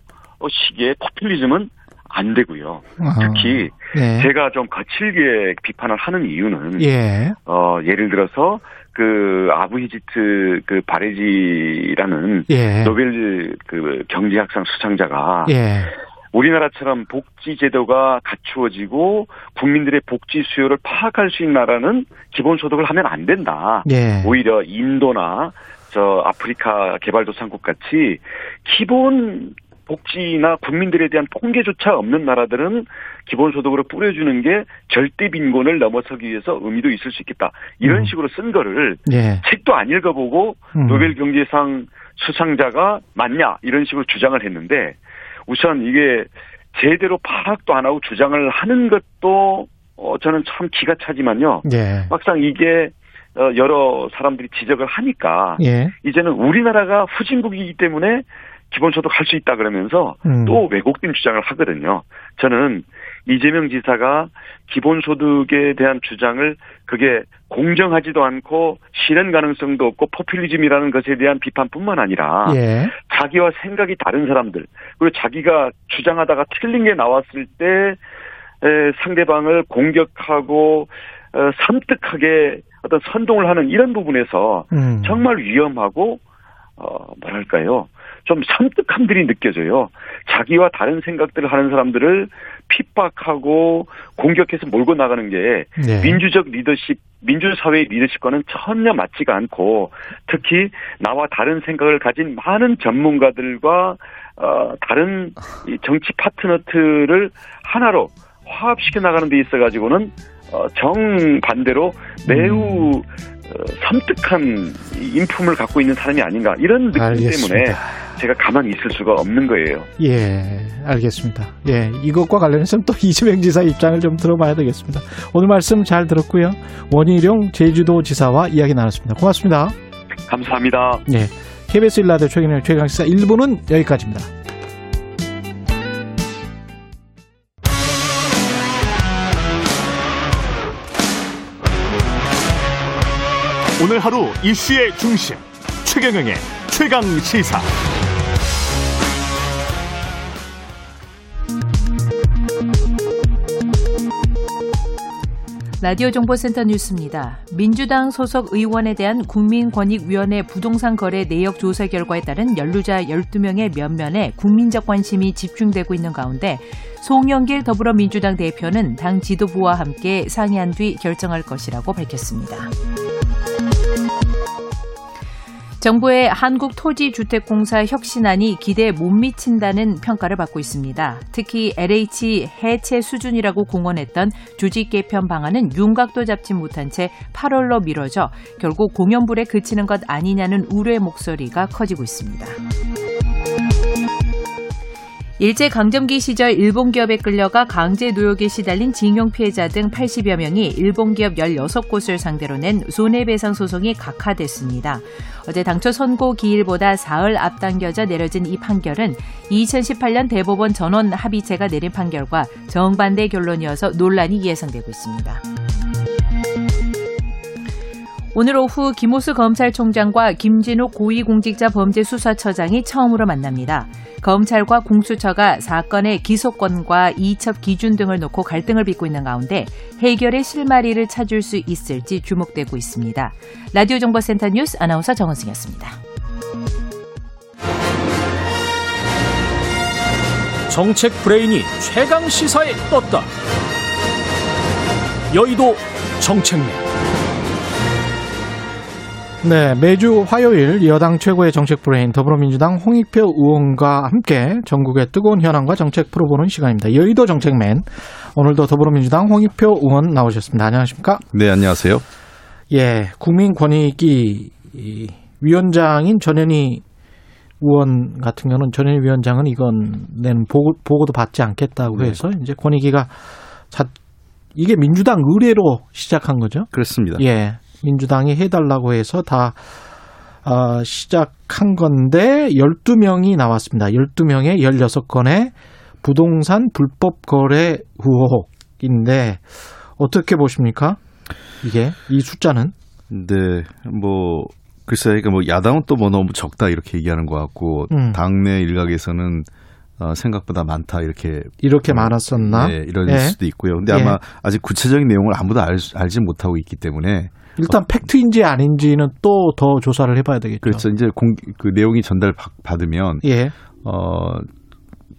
식의 포퓰리즘은 안 되고요. 아, 특히 예, 제가 좀 거칠게 비판을 하는 이유는 예, 어 예를 들어서 그 아부히지트 그 바레지라는 예, 노벨 그 경제학상 수상자가 예, 우리나라처럼 복지 제도가 갖추어지고 국민들의 복지 수요를 파악할 수 있는 나라는 기본소득을 하면 안 된다. 예, 오히려 인도나 저 아프리카 개발도상국 같이 기본 복지나 국민들에 대한 통계조차 없는 나라들은 기본소득으로 뿌려주는 게 절대 빈곤을 넘어서기 위해서 의미도 있을 수 있겠다. 이런 음. 식으로 쓴 거를 예, 책도 안 읽어보고 음. 노벨 경제상 수상자가 맞냐 이런 식으로 주장을 했는데 우선 이게 제대로 파악도 안 하고 주장을 하는 것도 어 저는 참 기가 차지만요. 예, 막상 이게 어 여러 사람들이 지적을 하니까 예, 이제는 우리나라가 후진국이기 때문에 기본소득 할 수 있다 그러면서 음. 또 왜곡된 주장을 하거든요. 저는 이재명 지사가 기본소득에 대한 주장을 그게 공정하지도 않고 실현 가능성도 없고 포퓰리즘이라는 것에 대한 비판뿐만 아니라 예, 자기와 생각이 다른 사람들 그리고 자기가 주장하다가 틀린 게 나왔을 때 에, 상대방을 공격하고 어, 섬뜩하게 어떤 선동을 하는 이런 부분에서 음. 정말 위험하고 어 뭐랄까요 좀 섬뜩함들이 느껴져요. 자기와 다른 생각들을 하는 사람들을 핍박하고 공격해서 몰고 나가는 게 네. 민주적 리더십, 민주사회의 리더십과는 전혀 맞지가 않고 특히 나와 다른 생각을 가진 많은 전문가들과 어, 다른 이 정치 파트너들을 하나로 화합시켜 나가는 데 있어 가지고는 어, 정반대로 매우 음. 어, 섬뜩한 이 인품을 갖고 있는 사람이 아닌가 이런 느낌 알겠습니다. 때문에 제가 가만히 있을 수가 없는 거예요. 예, 알겠습니다. 예, 이것과 관련해서는 또 [LAUGHS] 이재명 지사 입장을 좀 들어봐야 되겠습니다. 오늘 말씀 잘 들었고요. 원희룡 제주도 지사와 이야기 나눴습니다. 고맙습니다. 감사합니다. 예, KBS 일라드 최근의 최강시사 1부는 여기까지입니다. 오늘 하루 이슈의 중심 최경영의 최강 시사. 라디오 정보센터 뉴스입니다. 민주당 소속 의원에 대한 국민권익위원회 부동산 거래 내역 조사 결과에 따른 연루자 12명의 면면에 국민적 관심이 집중되고 있는 가운데 송영길 더불어민주당 대표는 당 지도부와 함께 상의한 뒤 결정할 것이라고 밝혔습니다. 정부의 한국토지주택공사 혁신안이 기대에 못 미친다는 평가를 받고 있습니다. 특히 LH 해체 수준이라고 공언했던 조직 개편 방안은 윤곽도 잡지 못한 채 8월로 미뤄져 결국 공연불에 그치는 것 아니냐는 우려의 목소리가 커지고 있습니다. 일제 강점기 시절 일본 기업에 끌려가 강제 노역에 시달린 징용 피해자 등 80여 명이 일본 기업 16곳을 상대로 낸 손해배상 소송이 각하됐습니다. 어제 당초 선고 기일보다 사흘 앞당겨져 내려진 이 판결은 2018년 대법원 전원 합의체가 내린 판결과 정반대 결론이어서 논란이 예상되고 있습니다. 오늘 오후 김호수 검찰총장과 김진욱 고위공직자범죄수사처장이 처음으로 만납니다. 검찰과 공수처가 사건의 기소권과 이첩 기준 등을 놓고 갈등을 빚고 있는 가운데 해결의 실마리를 찾을 수 있을지 주목되고 있습니다. 라디오 정보센터 뉴스 아나운서 정은승이었습니다. 정책 브레인이 최강 시사에 떴다. 여의도 정책맨. 네, 매주 화요일 여당 최고의 정책 브레인 더불어민주당 홍익표 의원과 함께 정국의 뜨거운 현안과 정책 풀어보는 시간입니다. 여의도 정책맨 오늘도 더불어민주당 홍익표 의원 나오셨습니다. 안녕하십니까? 네, 안녕하세요. 예, 국민권익위 위원장인 전현희 의원 같은 경우는 전현희 위원장은 이건 내는 보고, 보고도 받지 않겠다고 네. 해서 이제 권익위가 자, 이게 민주당 의뢰로 시작한 거죠? 그렇습니다. 예. 민주당이 해달라고 해서 다, 어, 시작한 건데, 12명이 나왔습니다. 12명의 16건의 부동산 불법 거래 의혹인데, 어떻게 보십니까? 이게, 이 숫자는? 네, 뭐 글쎄요, 그러니까 뭐 야당은 또 뭐 너무 적다 이렇게 얘기하는 것 같고 음. 당내 일각에서는 어, 생각보다 많다 이렇게 이렇게 어, 많았었나? 네, 이럴 예. 수도 있고요. 근데 예. 아마 아직 구체적인 내용을 아무도 알, 알지 못하고 있기 때문에 일단 팩트인지 아닌지는 또 더 조사를 해봐야 되겠죠. 그렇죠. 이제 공, 그 내용이 전달 받- 받으면 예. 어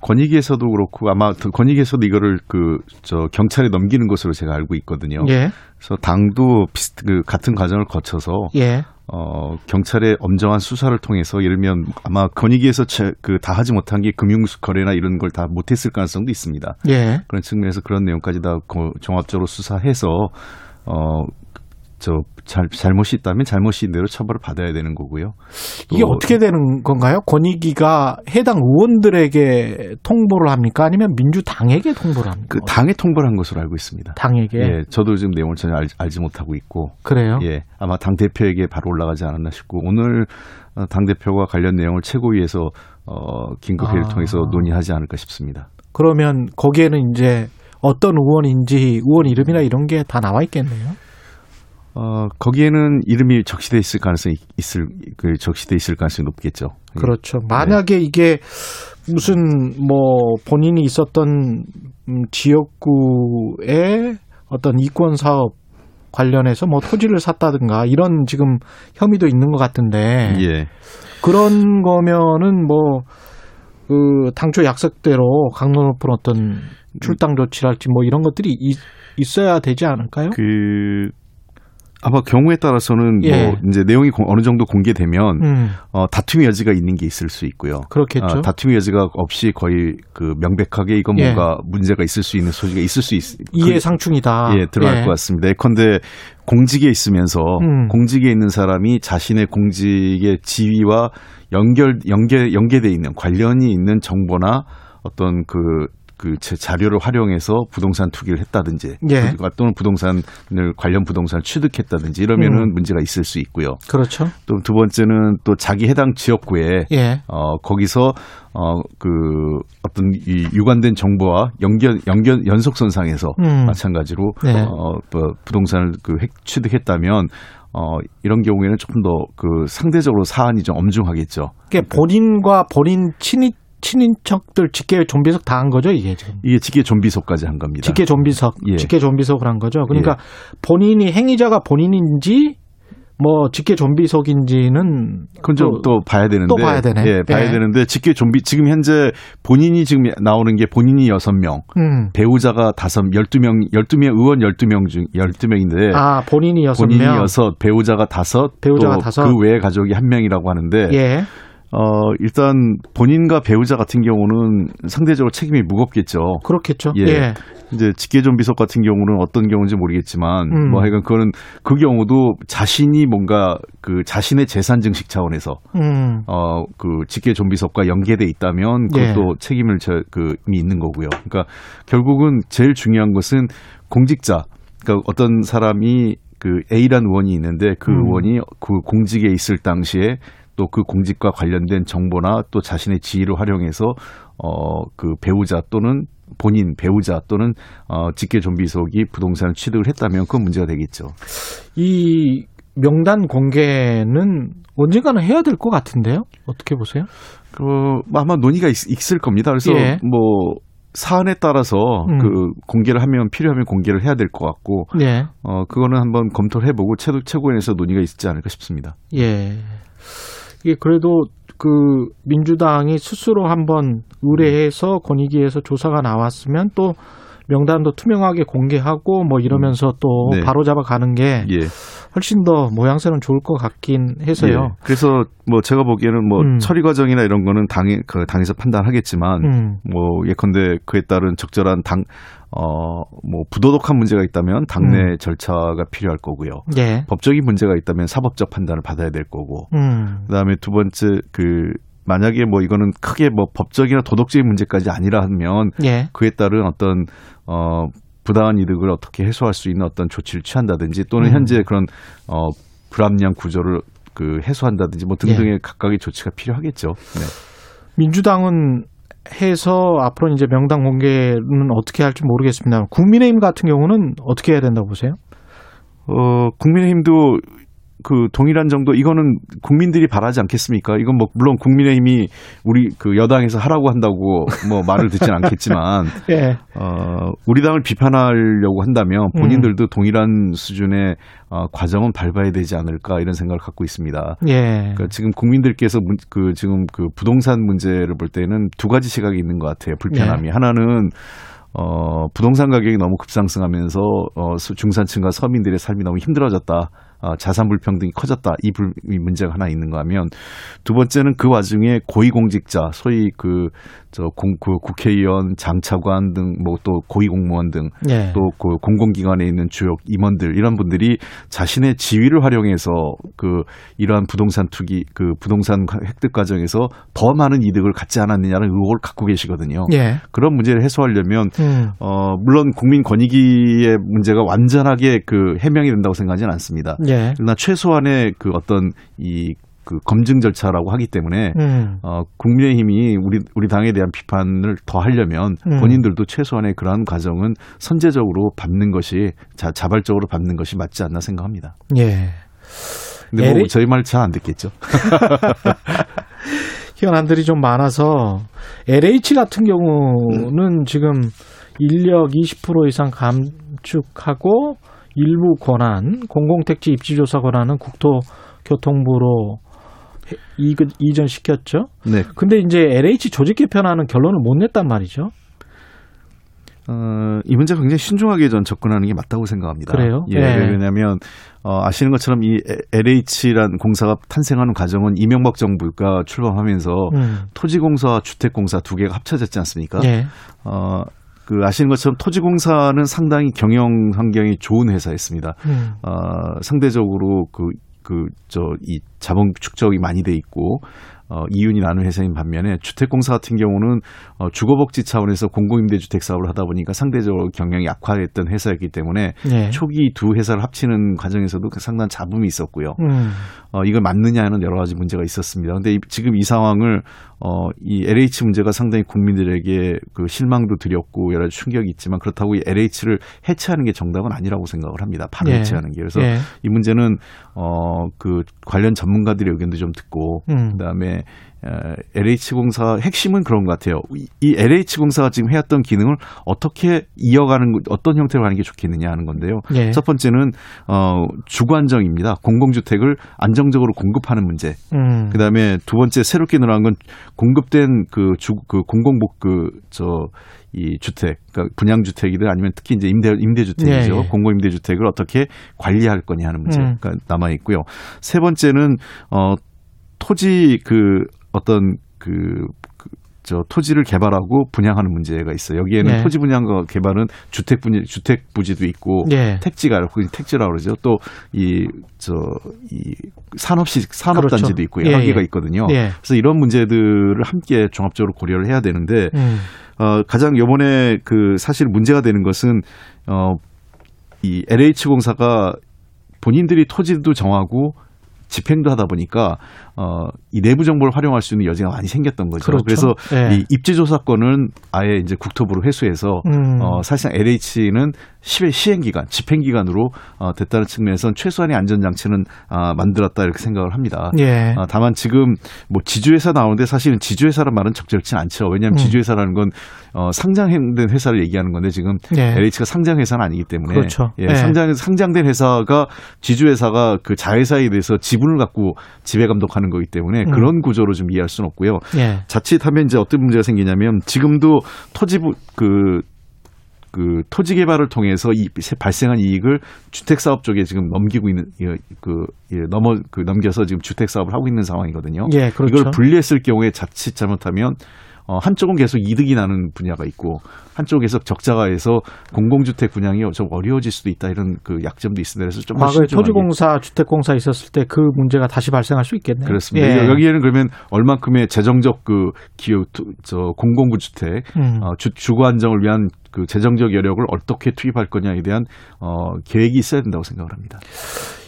권익위에서도 그렇고 아마 더 권익위에서도 이거를 그 저 경찰에 넘기는 것으로 제가 알고 있거든요. 예. 그래서 당도 비슷 그 같은 과정을 거쳐서 예. 어, 경찰의 엄정한 수사를 통해서 예를 들면 아마 권익위에서 그 다 하지 못한 게 금융 거래나 이런 걸 다 못했을 가능성도 있습니다. 예. 그런 측면에서 그런 내용까지 다 거- 종합적으로 수사해서 어, 저 잘, 잘못이 있다면 잘못인 대로 처벌을 받아야 되는 거고요. 이게 또 어떻게 되는 건가요? 권익위가 해당 의원들에게 통보를 합니까? 아니면 민주당에게 통보를 합니까? 그 당에 통보를 한 것으로 알고 있습니다. 당에게. 예, 저도 지금 내용을 전혀 알, 알지 못하고 있고, 그래요? 예, 아마 당 대표에게 바로 올라가지 않았나 싶고 오늘 어, 당 대표가 관련 내용을 최고위에서 어, 긴급회의를 아. 통해서 논의하지 않을까 싶습니다. 그러면 거기에는 이제 어떤 의원인지 의원 이름이나 이런 게 다 나와 있겠네요. 어, 거기에는 이름이 적시돼 있을 가능성이 있을 그 적시돼 있을 가능성이 높겠죠. 예. 그렇죠. 만약에 이게 무슨 뭐 본인이 있었던 음, 지역구의 어떤 이권 사업 관련해서 뭐 토지를 샀다든가 이런 지금 혐의도 있는 것 같은데 예. 그런 거면은 뭐, 그, 당초 약속대로 강로 높은 어떤 출당 조치랄지 뭐 이런 것들이 있, 있어야 되지 않을까요? 그 아마 경우에 따라서는 예. 뭐 이제 내용이 공- 어느 정도 공개되면 음, 어, 다툼의 여지가 있는 게 있을 수 있고요. 그렇겠죠. 어, 다툼의 여지가 없이 거의 그 명백하게 이건 예. 뭔가 문제가 있을 수 있는 소지가 있을 수 있. 이해 상충이다. 예, 들어갈 것 같습니다. 예컨대 공직에 있으면서 음. 공직에 있는 사람이 자신의 공직의 지위와 연결 연계 연계돼 있는 관련이 있는 정보나 어떤 그 그 자료를 활용해서 부동산 투기를 했다든지 예. 부- 또는 부동산을 관련 부동산을 취득했다든지 이러면은 음. 문제가 있을 수 있고요. 그렇죠. 또 두 번째는 또 자기 해당 지역구에 예. 어 거기서 어그 어떤 이 유관된 정보와 연결 연결 연속선상에서 음. 마찬가지로 네. 어뭐 부동산을 그 획- 취득했다면 어 이런 경우에는 조금 더 그 상대적으로 사안이 좀 엄중하겠죠. 그게 본인과 본인 친인, 친인척들 직계 좀비석 다 한 거죠, 이게 지금. 이게 직계 좀비소까지 한 겁니다. 직계 좀비석, 예. 직계 좀비석을 한 거죠. 그러니까 본인이 행위자가 본인인지 뭐 직계 좀비석인지는 그건 좀또 봐야 되는데 또 봐야 되네. 예, 봐야 예. 되는데 직계 좀비 지금 현재 본인이 지금 나오는 게 본인이 여섯 명 음. 배우자가 다섯 12명 12명 의원 12명 중 12명인데 아, 본인이 여섯 본인이 명. 여섯, 배우자가 다섯, 배우자가 또 다섯. 그 외에 가족이 한 명이라고 하는데 예. 어, 일단 본인과 배우자 같은 경우는 상대적으로 책임이 무겁겠죠. 그렇겠죠. 예. 예. 이제 직계존 비속 같은 경우는 어떤 경우인지 모르겠지만 음. 뭐 하여간 그거는 그 경우도 자신이 뭔가 그 자신의 재산 증식 차원에서 음. 어그 직계 좀비석과 연계돼 있다면 그것도 책임을 저그 있는 거고요. 그러니까 결국은 제일 중요한 것은 공직자 그러니까 어떤 사람이 그 A라는 의원이 있는데 그 음. 의원이 그 공직에 있을 당시에 또 그 공직과 관련된 정보나 또 자신의 지위를 활용해서 어 그 배우자 또는 본인 배우자 또는 어 직계 좀비속이 부동산을 취득을 했다면 그건 문제가 되겠죠. 이 명단 공개는 언젠가는 해야 될 것 같은데요. 어떻게 보세요? 그 아마 논의가 있, 을 겁니다. 그래서 예. 뭐 사안에 따라서 음. 그 공개를 하면 필요하면 공개를 해야 될 것 같고 네. 어 그거는 한번 검토를 해보고 최고 최고위원회에서 논의가 있지 않을까 싶습니다. 예. 이게 그래도 그 민주당이 스스로 한번 의뢰해서 권익위에서 조사가 나왔으면 또 명단도 투명하게 공개하고 뭐 이러면서 또 네. 바로잡아 가는 게 예. 훨씬 더 모양새는 좋을 것 같긴 해서요. 예. 그래서 뭐 제가 보기에는 뭐 음. 처리 과정이나 이런 거는 당에 그 당에서 판단하겠지만 음. 뭐 예컨대 그에 따른 적절한 당 어 뭐 부도덕한 문제가 있다면 당내 절차가 필요할 거고요. 예. 법적인 문제가 있다면 사법적 판단을 받아야 될 거고. 음. 그다음에 두 번째 그 만약에 뭐 이거는 크게 뭐 법적이나 도덕적인 문제까지 아니라 하면 예. 그에 따른 어떤 어 부당한 이득을 어떻게 해소할 수 있는 어떤 조치를 취한다든지 또는 음. 현재 그런 어 불합리한 구조를 그 해소한다든지 뭐 등등의 예. 각각의 조치가 필요하겠죠. 네. 민주당은 해서 앞으로 이제 명단 공개는 어떻게 할지 모르겠습니다. 국민의힘 같은 경우는 어떻게 해야 된다고 보세요? 어 국민의힘도 그 동일한 정도 이거는 국민들이 바라지 않겠습니까? 이건 뭐 물론 국민의힘이 우리 그 여당에서 하라고 한다고 뭐 말을 듣진 않겠지만 [LAUGHS] 예. 어 우리 당을 비판하려고 한다면 음. 본인들도 동일한 수준의 어 과정은 밟아야 되지 않을까 이런 생각을 갖고 있습니다. 예. 그러니까 지금 국민들께서 문- 그 지금 그 부동산 문제를 볼 때는 두 가지 시각이 있는 것 같아요. 불편함이 네. 하나는 어 부동산 가격이 너무 급상승하면서 어 수- 중산층과 서민들의 삶이 너무 힘들어졌다. 어, 자산 불평등이 커졌다. 이, 불, 이 문제가 하나 있는 거 하면 두 번째는 그 와중에 고위공직자, 소위 그, 저, 공, 그 국회의원, 장차관 등, 뭐 또 고위공무원 등 예. 또그 공공기관에 있는 주요 임원들 이런 분들이 자신의 지위를 활용해서 그 이러한 부동산 투기 그 부동산 획득 과정에서 더 많은 이득을 갖지 않았느냐는 의혹을 갖고 계시거든요. 예. 그런 문제를 해소하려면 음. 어 물론 국민 권익위의 문제가 완전하게 그 해명이 된다고 생각하지는 않습니다. 예. 그러나 최소한의 그 어떤 이그 검증 절차라고 하기 때문에 음. 어, 국민의힘이 우리 우리 당에 대한 비판을 더 하려면 음. 본인들도 최소한의 그러한 과정은 선제적으로 밟는 것이 자, 자발적으로 밟는 것이 맞지 않나 생각합니다. 예. 근데 뭐 LH 저희 말 잘 안 듣겠죠. [LAUGHS] 현안들이 좀 많아서 LH 같은 경우는 지금 인력 20% 이상 감축하고 일부 권한 공공택지 입지조사 권한은 국토교통부로 이- 이전시켰죠. 네. 근데 이제 LH 조직 개편하는 결론을 못 냈단 말이죠. 어, 이 문제 굉장히 신중하게 전 접근하는 게 맞다고 생각합니다. 그래요? 예, 네. 왜냐하면 어, 아시는 것처럼 이 LH라는 공사가 탄생하는 과정은 이명박 정부가 출범하면서 음. 토지공사와 주택공사 두 개가 합쳐졌지 않습니까? 예. 어, 그 아시는 것처럼 토지공사는 상당히 경영 환경이 좋은 회사였습니다. 음. 어, 상대적으로 그, 그, 저, 이 자본 축적이 많이 돼 있고, 어, 이윤이 나는 회사인 반면에 주택공사 같은 경우는 어, 주거복지 차원에서 공공임대주택 사업을 하다 보니까 상대적으로 경영이 약화했던 회사였기 때문에 예. 초기 두 회사를 합치는 과정에서도 그 상당한 잡음이 있었고요. 음. 어, 이걸 맞느냐는 여러 가지 문제가 있었습니다. 근데 이- 지금 이 상황을, 어, 이 LH 문제가 상당히 국민들에게 그 실망도 드렸고 여러 가지 충격이 있지만 그렇다고 이 LH를 해체하는 게 정답은 아니라고 생각을 합니다. 바로 예. 해체하는 게. 그래서 예. 이 문제는, 어, 그 관련 전문가들의 의견도 좀 듣고, 음. 그 다음에 LH공사 핵심은 그런 것 같아요. 이- 이 LH공사가 지금 해왔던 기능을 어떻게 이어가는, 어떤 형태로 하는 게 좋겠느냐 하는 건데요. 예. 첫 번째는 어 주거 안정입니다. 공공주택을 안정적으로 공급하는 문제. 음. 그다음에 두 번째 새롭게 늘어난 건 공급된 그주그 공공복 그저 이 주택, 그러니까 분양 주택이든 아니면 특히 이제 임대 임대 주택이죠. 예, 예. 공공 임대 주택을 어떻게 관리할 거냐 하는 문제가 음. 남아 있고요. 세 번째는 어 토지 그 어떤 그, 그, 저 토지를 개발하고 분양하는 문제가 있어요. 여기에는 네. 토지 분양과 개발은 주택 분 주택 부지도 있고 예. 택지가 거기 택지라고 그러죠. 또 이 저이 산업시 산업단지도 그렇죠. 있고 예, 여러 개가 예. 있거든요. 예. 그래서 이런 문제들을 함께 종합적으로 고려를 해야 되는데 음. 어 가장 요번에 그 사실 문제가 되는 것은 어이 LH 공사가 본인들이 토지도 정하고 집행도 하다 보니까 어이 내부 정보를 활용할 수 있는 여지가 많이 생겼던 거죠. 그렇죠. 래서 예. 이 입지 조사권은 아예 이제 국토부로 회수해서 음. 어 사실상 LH는 시행 기간, 집행 기간으로 어 됐다는 측면에서는 최소한의 안전 장치는 아 만들었다 이렇게 생각을 합니다. 예. 아, 다만 지금 뭐 지주회사 나오는데 사실은 지주회사란 말은 적절치 않죠. 왜냐하면 음. 지주회사라는 건 어, 상장된 회사를 얘기하는 건데 지금 예. LH가 상장회사는 아니기 때문에 그렇죠. 예, 예. 상장 상장된 회사가 지주회사가 그 자회사에 대해서 지분을 갖고 지배 감독하는 거기 때문에 음. 그런 구조로 좀 이해할 수는 없고요. 예. 자칫하면 이제 어떤 문제가 생기냐면 지금도 토지 부 그 그 토지 개발을 통해서 이 발생한 이익을 주택 사업 쪽에 지금 넘기고 있는 예, 그 예, 넘어 그 넘겨서 지금 주택 사업을 하고 있는 상황이거든요. 예, 그렇죠. 이걸 분리했을 경우에 자칫 잘못하면 어, 한쪽은 계속 이득이 나는 분야가 있고 한쪽에서 적자가 해서 공공주택 분양이 좀 어려워질 수도 있다 이런 그 약점도 있습니다. 그래서 좀 과거에 토지공사, 주택공사 있었을 때 그 문제가 다시 발생할 수 있겠네요. 그렇습니다. 예. 여기에는 그러면 얼만큼의 재정적 그 투- 저 공공구 주택 음. 어, 주, 주거 안정을 위한 그 재정적 여력을 어떻게 투입할 거냐에 대한 어, 계획이 있어야 된다고 생각을 합니다.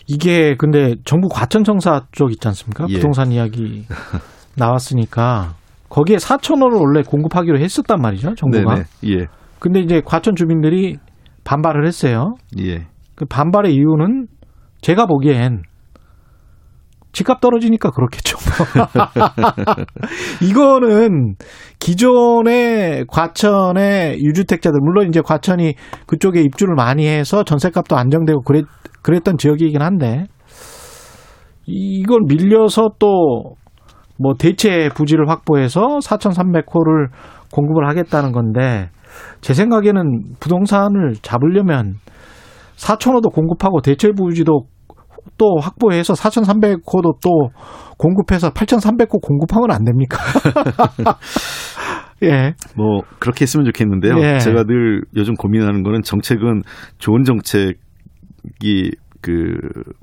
이게 근데 정부 과천청사 쪽 있지 않습니까? 예. 부동산 이야기 [LAUGHS] 나왔으니까 거기에 4천 호를 원래 공급하기로 했었단 말이죠, 정부가. 네네. 예. 근데 이제 과천 주민들이 반발을 했어요. 예. 그 반발의 이유는 제가 보기엔 집값 떨어지니까 그렇겠죠. [LAUGHS] 이거는 기존의 과천의 유주택자들 물론 이제 과천이 그쪽에 입주를 많이 해서 전세값도 안정되고 그랬, 그랬던 지역이긴 한데 이걸 밀려서 또 뭐 대체 부지를 확보해서 4,300호를 공급을 하겠다는 건데 제 생각에는 부동산을 잡으려면 4,000호도 공급하고 대체 부지도 또 확보해서 4,300호도 또 공급해서 8,300호 공급하면 안 됩니까? [LAUGHS] 예. 뭐 그렇게 했으면 좋겠는데요. 예. 제가 늘 요즘 고민하는 거는 정책은 좋은 정책이 그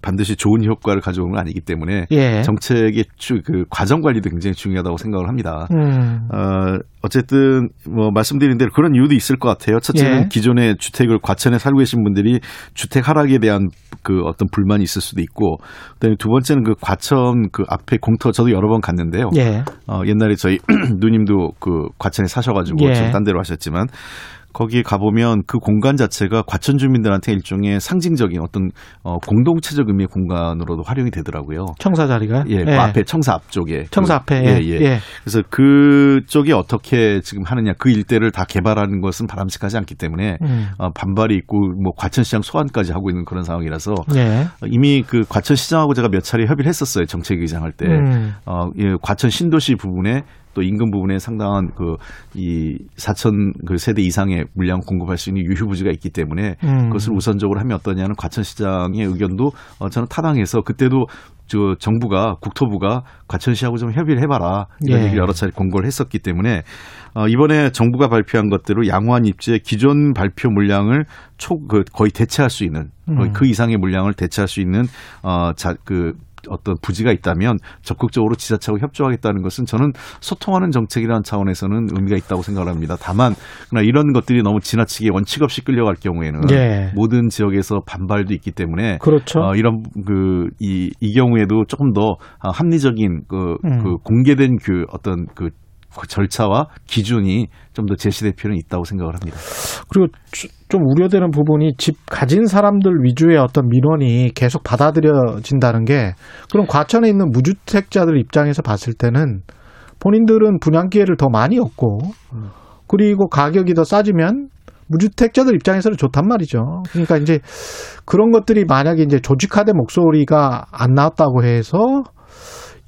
반드시 좋은 효과를 가져오는 건 아니기 때문에 예. 정책의 주- 그 과정 관리도 굉장히 중요하다고 생각을 합니다. 음. 어, 어쨌든 뭐 말씀드린 대로 그런 이유도 있을 것 같아요. 첫째는 예. 기존의 주택을 과천에 살고 계신 분들이 주택 하락에 대한 그 어떤 불만이 있을 수도 있고, 그다음에 두 번째는 그 과천 그 앞에 공터 저도 여러 번 갔는데요. 예. 어, 옛날에 저희 [CLEARS THROAT] 누님도 그 과천에 사셔가지고 예. 지금 딴 데로 하셨지만 거기에 가보면 그 공간 자체가 과천 주민들한테 일종의 상징적인 어떤 어, 공동체적 의미의 공간으로도 활용이 되더라고요. 청사 자리가 예, 그 앞에 청사 앞쪽에 청사 그, 앞에 예, 예. 예. 예. 그래서 그쪽이 어떻게 지금 하느냐 그 일대를 다 개발하는 것은 바람직하지 않기 때문에 음. 어, 반발이 있고 뭐 과천시장 소환까지 하고 있는 그런 상황이라서 예. 어, 이미 그 과천시장하고 제가 몇 차례 협의를 했었어요 정책의장할 때 음. 어, 예, 과천 신도시 부분에 또 인근 부분에 상당한 그 이 4천 그 세대 이상의 물량 공급할 수 있는 유휴 부지가 있기 때문에 음. 그것을 우선적으로 하면 어떠냐는 과천시장의 의견도 어, 저는 타당해서 그때도 저 정부가 국토부가 과천시하고 좀 협의를 해봐라 이런 예. 얘기를 여러 차례 공고를 했었기 때문에 어, 이번에 정부가 발표한 것대로 양호한 입지의 기존 발표 물량을 초 그 거의 대체할 수 있는 음. 그 이상의 물량을 대체할 수 있는 어자그 어떤 부지가 있다면 적극적으로 지자체하고 협조하겠다는 것은 저는 소통하는 정책이라는 차원에서는 의미가 있다고 생각을 합니다. 다만 그러나 이런 것들이 너무 지나치게 원칙 없이 끌려갈 경우에는 예. 모든 지역에서 반발도 있기 때문에 그렇죠. 어, 이런 그 이 이 경우에도 조금 더 아, 합리적인 그, 음. 그 공개된 그 어떤 그 절차와 기준이 좀 더 제시될 필요는 있다고 생각을 합니다. 그리고 주- 좀 우려되는 부분이 집 가진 사람들 위주의 어떤 민원이 계속 받아들여진다는 게 그럼 과천에 있는 무주택자들 입장에서 봤을 때는 본인들은 분양 기회를 더 많이 얻고 그리고 가격이 더 싸지면 무주택자들 입장에서는 좋단 말이죠. 그러니까 이제 그런 것들이 만약에 이제 조직화된 목소리가 안 나왔다고 해서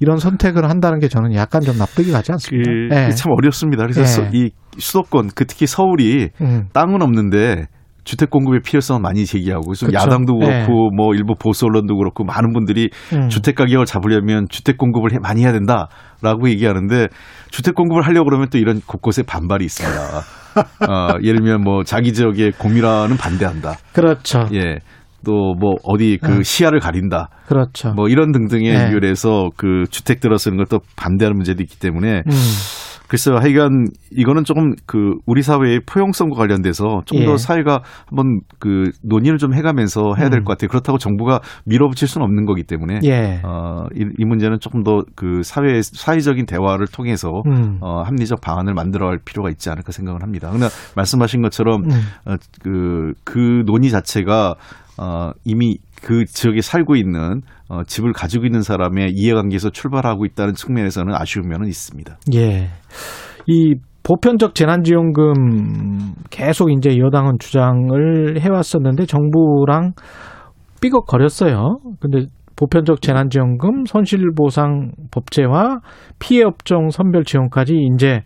이런 선택을 한다는 게 저는 약간 좀 납득이 가지 않습니다. 그, 예. 참 어렵습니다. 그래서 예. 서- 이 수도권, 그 특히 서울이 음. 땅은 없는데 주택 공급의 필요성을 많이 제기하고 좀 그쵸. 야당도 그렇고 네. 뭐 일부 보수 언론도 그렇고 많은 분들이 음. 주택 가격을 잡으려면 주택 공급을 해- 많이 해야 된다라고 얘기하는데 주택 공급을 하려고 그러면 또 이런 곳곳에 반발이 있습니다. [LAUGHS] 어, 예를 들면 뭐 자기 지역의 공유라는 반대한다. 그렇죠. 예. 또 뭐 어디 그 음. 시야를 가린다. 그렇죠. 뭐 이런 등등의 네. 이유로 해서 그 주택 들어서는 걸 또 반대하는 문제도 있기 때문에 음. 글쎄요, 하여간 이거는 조금 그 우리 사회의 포용성과 관련돼서 좀더 예. 사회가 한번 그 논의를 좀 해가면서 해야 될 음. 것 같아요. 그렇다고 정부가 밀어붙일 수는 없는 거기 때문에 예. 어, 이, 이 문제는 조금 더 그 사회 사회적인 대화를 통해서 음. 어, 합리적 방안을 만들어갈 필요가 있지 않을까 생각을 합니다. 그러나 말씀하신 것처럼 음. 어, 그, 그 논의 자체가 어, 이미 그 지역에 살고 있는 어, 집을 가지고 있는 사람의 이해관계에서 출발하고 있다는 측면에서는 아쉬운 면은 있습니다. 예. 이 보편적 재난지원금 계속 이제 여당은 주장을 해왔었는데 정부랑 삐걱거렸어요. 근데 보편적 재난지원금, 손실보상 법제화, 피해업종 선별 지원까지 이제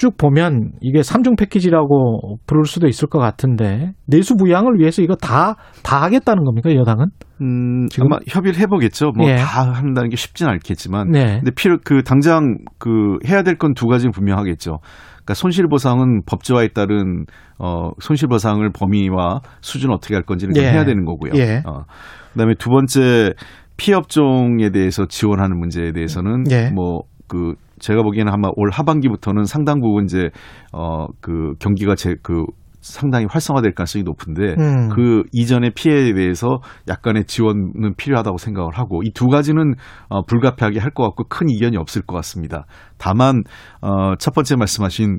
쭉 보면 이게 삼중 패키지라고 부를 수도 있을 것 같은데 내수 부양을 위해서 이거 다 다 하겠다는 겁니까 여당은? 음, 지금- 아마 협의를 해보겠죠. 뭐 예. 다 한다는 게 쉽지는 않겠지만. 네. 근데 필요 그 당장 그 해야 될 건 두 가지는 분명하겠죠. 그러니까 손실 보상은 법제화에 따른 어 손실 보상을 범위와 수준 어떻게 할 건지는 좀 예. 해야 되는 거고요. 예. 어. 그다음에 두 번째 피업종에 대해서 지원하는 문제에 대해서는 예. 뭐 그 제가 보기에는 아마 올 하반기부터는 상당 부분 이제 어 그 경기가 제그 상당히 활성화될 가능성이 높은데 음. 그 이전의 피해에 대해서 약간의 지원은 필요하다고 생각을 하고 이 두 가지는 어, 불가피하게 할 것 같고 큰 이견이 없을 것 같습니다. 다만 어, 첫 번째 말씀하신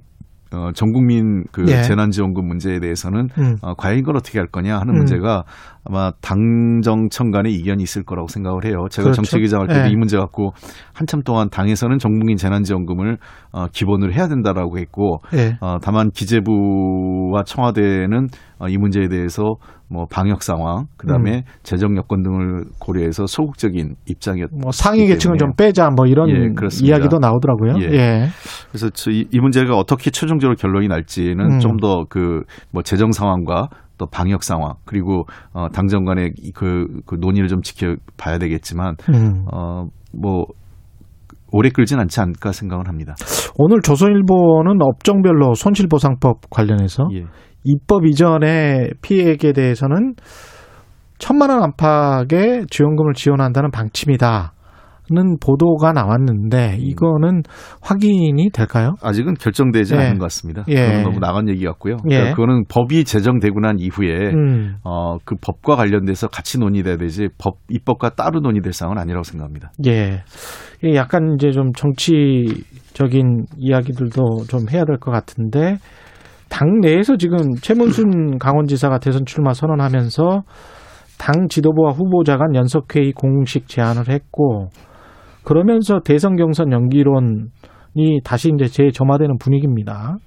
어, 전 국민 그 예. 재난지원금 문제에 대해서는 음. 어, 과연 이걸 어떻게 할 거냐 하는 음. 문제가 아마 당정청 간의 이견이 있을 거라고 생각을 해요. 제가 그렇죠. 정책위장 할 때도 예. 이 문제 갖고 한참 동안 당에서는 전 국민 재난지원금을 어, 기본으로 해야 된다라고 했고 예. 어, 다만 기재부와 청와대는 어, 이 문제에 대해서 뭐 방역 상황, 그다음에 음. 재정 여건 등을 고려해서 소극적인 입장이었. 뭐 상위 계층은 좀. 빼자 뭐 이런 예. 이야기도 나오더라고요. 예. 예. 그래서 저 이, 이 문제가 어떻게 최종적으로 결론이 날지는 음. 좀더 그 뭐 재정 상황과 또 방역 상황 그리고 어, 당정 간의 이 그, 그 논의를 좀 지켜봐야 되겠지만 음. 어뭐 오래 끌진 않지 않을까 생각을 합니다. 오늘 조선일보는 업종별로 손실보상법 관련해서 예. 입법 이전의 피해액에 대해서는 천만 원 안팎의 지원금을 지원한다는 방침이다. 는 보도가 나왔는데 이거는 확인이 될까요? 아직은 결정되지 예. 않은 것 같습니다. 예. 너무 나간 얘기 같고요. 예. 그러니까 그거는 법이 제정되고 난 이후에 음. 어, 그 법과 관련돼서 같이 논의돼야 되지 법 입법과 따로 논의될 사항은 아니라고 생각합니다. 예. 약간 이제 좀 정치적인 이야기들도 좀 해야 될 것 같은데 당 내에서 지금 최문순 [CLEARS THROAT] 강원지사가 대선 출마 선언하면서 당 지도부와 후보자 간 연석회의 공식 제안을 했고 그러면서 대선 경선 연기론이 다시 이제 재점화되는 분위기입니다.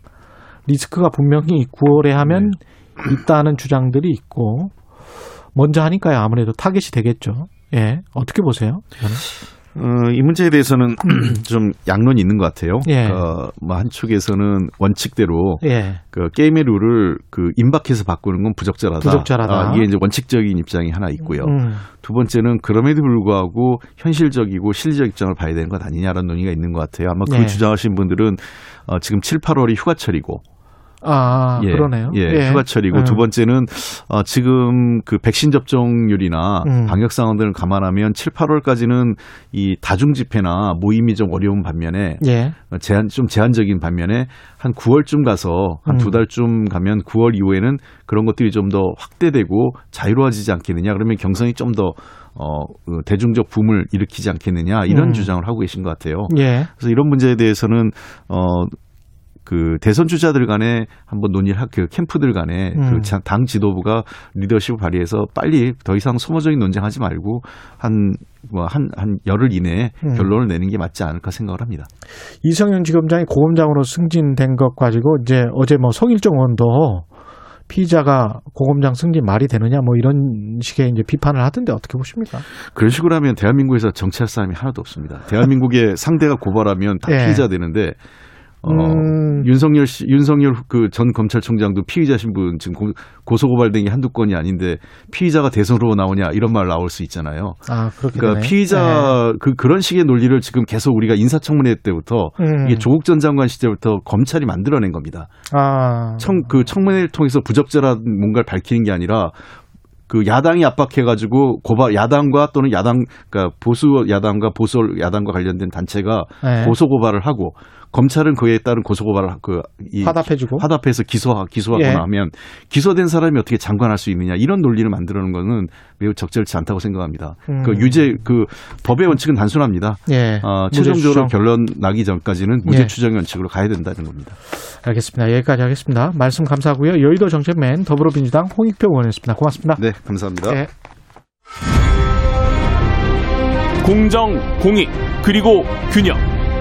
리스크가 분명히 9월에 하면 있다는 주장들이 있고 먼저 하니까요 아무래도 타겟이 되겠죠. 예 어떻게 보세요? 이거는? 어, 이 문제에 대해서는 [CLEARS THROAT] 좀 양론이 있는 것 같아요. 예. 어, 뭐 한쪽에서는 원칙대로 예. 그 게임의 룰을 그 임박해서 바꾸는 건 부적절하다. 부적절하다. 아, 이게 이제 원칙적인 입장이 하나 있고요. 음, 두 번째는 그럼에도 불구하고 현실적이고 실리적 입장을 봐야 되는 것 아니냐라는 논의가 있는 것 같아요. 아마 그 예. 주장하신 분들은 어, 지금 7, 8월이 휴가철이고 아 예, 그러네요. 예, 휴가철이고 음. 두 번째는 어, 지금 그 백신 접종률이나 음. 방역 상황들을 감안하면 7, 8월까지는 이 다중 집회나 모임이 좀 어려운 반면에 예. 어, 제한 좀 제한적인 반면에 한 9월쯤 가서 한두 음. 달쯤 가면 9월 이후에는 그런 것들이 좀 더 확대되고 자유로워지지 않겠느냐 그러면 경선이 좀더 어, 그 대중적 붐을 일으키지 않겠느냐 이런 음. 주장을 하고 계신 것 같아요. 예. 그래서 이런 문제에 대해서는 어, 그 대선 주자들 간에 한번 논의를 하, 그 캠프들 간에 음. 그당 지도부가 리더십을 발휘해서 빨리 더 이상 소모적인 논쟁하지 말고 한뭐한한 열흘 이내에 음. 결론을 내는 게 맞지 않을까 생각을 합니다. 이성윤 지검장이 고검장으로 승진된 것 가지고 이제 어제 뭐 송일정 의원도 피의자가 고검장 승진 말이 되느냐 뭐 이런 식의 이제 비판을 하던데 어떻게 보십니까? 그런 식으로 하면 대한민국에서 정치할 사람이 하나도 없습니다. 대한민국의 [LAUGHS] 상대가 고발하면 다 예. 피의자 되는데 어, 음. 윤석열 씨, 윤석열 그 전 검찰총장도 피의자 신분 지금 고, 고소 고발된 게 한두 건이 아닌데 피의자가 대선으로 나오냐 이런 말 나올 수 있잖아요. 아, 그렇게 그러니까 되네. 피의자 그 그런 식의 논리를 지금 계속 우리가 인사청문회 때부터 음. 이게 조국 전 장관 시절부터 검찰이 만들어낸 겁니다. 아. 청 그 청문회를 통해서 부적절한 뭔가를 밝히는 게 아니라 그 야당이 압박해가지고 고발 야당과 또는 야당 그러니까 보수 야당과 보수 야당과 관련된 단체가 네. 고소 고발을 하고 검찰은 그에 따른 고소 고발을 그이 화답해주고. 화답해서 기소 기소하거나 예. 하면 기소된 사람이 어떻게 장관할 수 있느냐 이런 논리를 만들어놓은 거는 매우 적절치 않다고 생각합니다. 음. 그 유죄 그 법의 원칙은 단순합니다. 예. 어, 최종적으로. 결론 나기 전까지는 무죄 예. 추정 원칙으로 가야 된다는 겁니다. 알겠습니다. 여기까지 하겠습니다. 말씀 감사하고요. 여의도 정책맨 더불어민주당 홍익표 의원이었습니다. 고맙습니다. 네, 감사합니다. 예. 공정, 공익, 그리고 균형.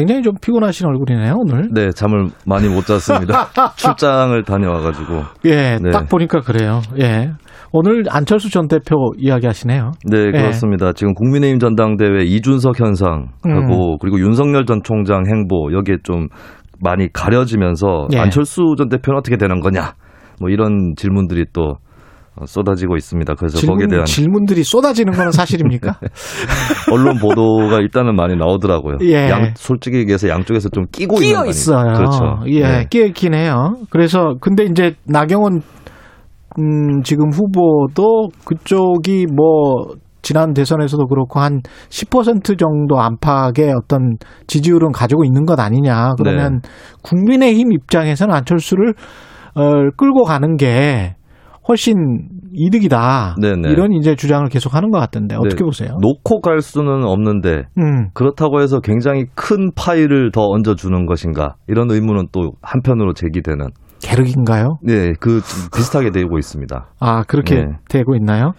굉장히 좀 피곤하신 얼굴이네요, 오늘. 네, 잠을 많이 못 잤습니다. [LAUGHS] 출장을 다녀와가지고. 예, 네. 딱 보니까 그래요. 예. 오늘 안철수 전 대표 이야기 하시네요. 네, 그렇습니다. 지금 국민의힘 전당대회 이준석 현상하고 음. 그리고 윤석열 전 총장 행보 여기에 좀 많이 가려지면서 예. 안철수 전 대표는 어떻게 되는 거냐 뭐 이런 질문들이 또 어, 쏟아지고 있습니다. 그래서 거기에 질문, 대한 질문들이 쏟아지는 건 사실입니까? [LAUGHS] 언론 보도가 일단은 많이 나오더라고요. 예. 양, 솔직히 얘기해서 양쪽에서 좀 끼고 끼어? 있어요. 그렇죠. 예, 네. 끼어 있긴 해요. 그래서 근데 이제 나경원 음, 지금 후보도 그쪽이 뭐 지난 대선에서도 그렇고 한 10% 정도 안팎의 어떤 지지율은 가지고 있는 것 아니냐. 그러면 네. 국민의힘 입장에서는 안철수를 어, 끌고 가는 게 훨씬 이득이다. 네네. 이런 이제 주장을 계속 하는 것 같던데 어떻게 네. 보세요? 놓고 갈 수는 없는데 음, 그렇다고 해서 굉장히 큰 파일을 더 얹어주는 것인가 이런 의문은 또 한편으로 제기되는 계륵인가요? 네, 그좀 비슷하게 되고 있습니다. 아 그렇게 네. 되고 있나요?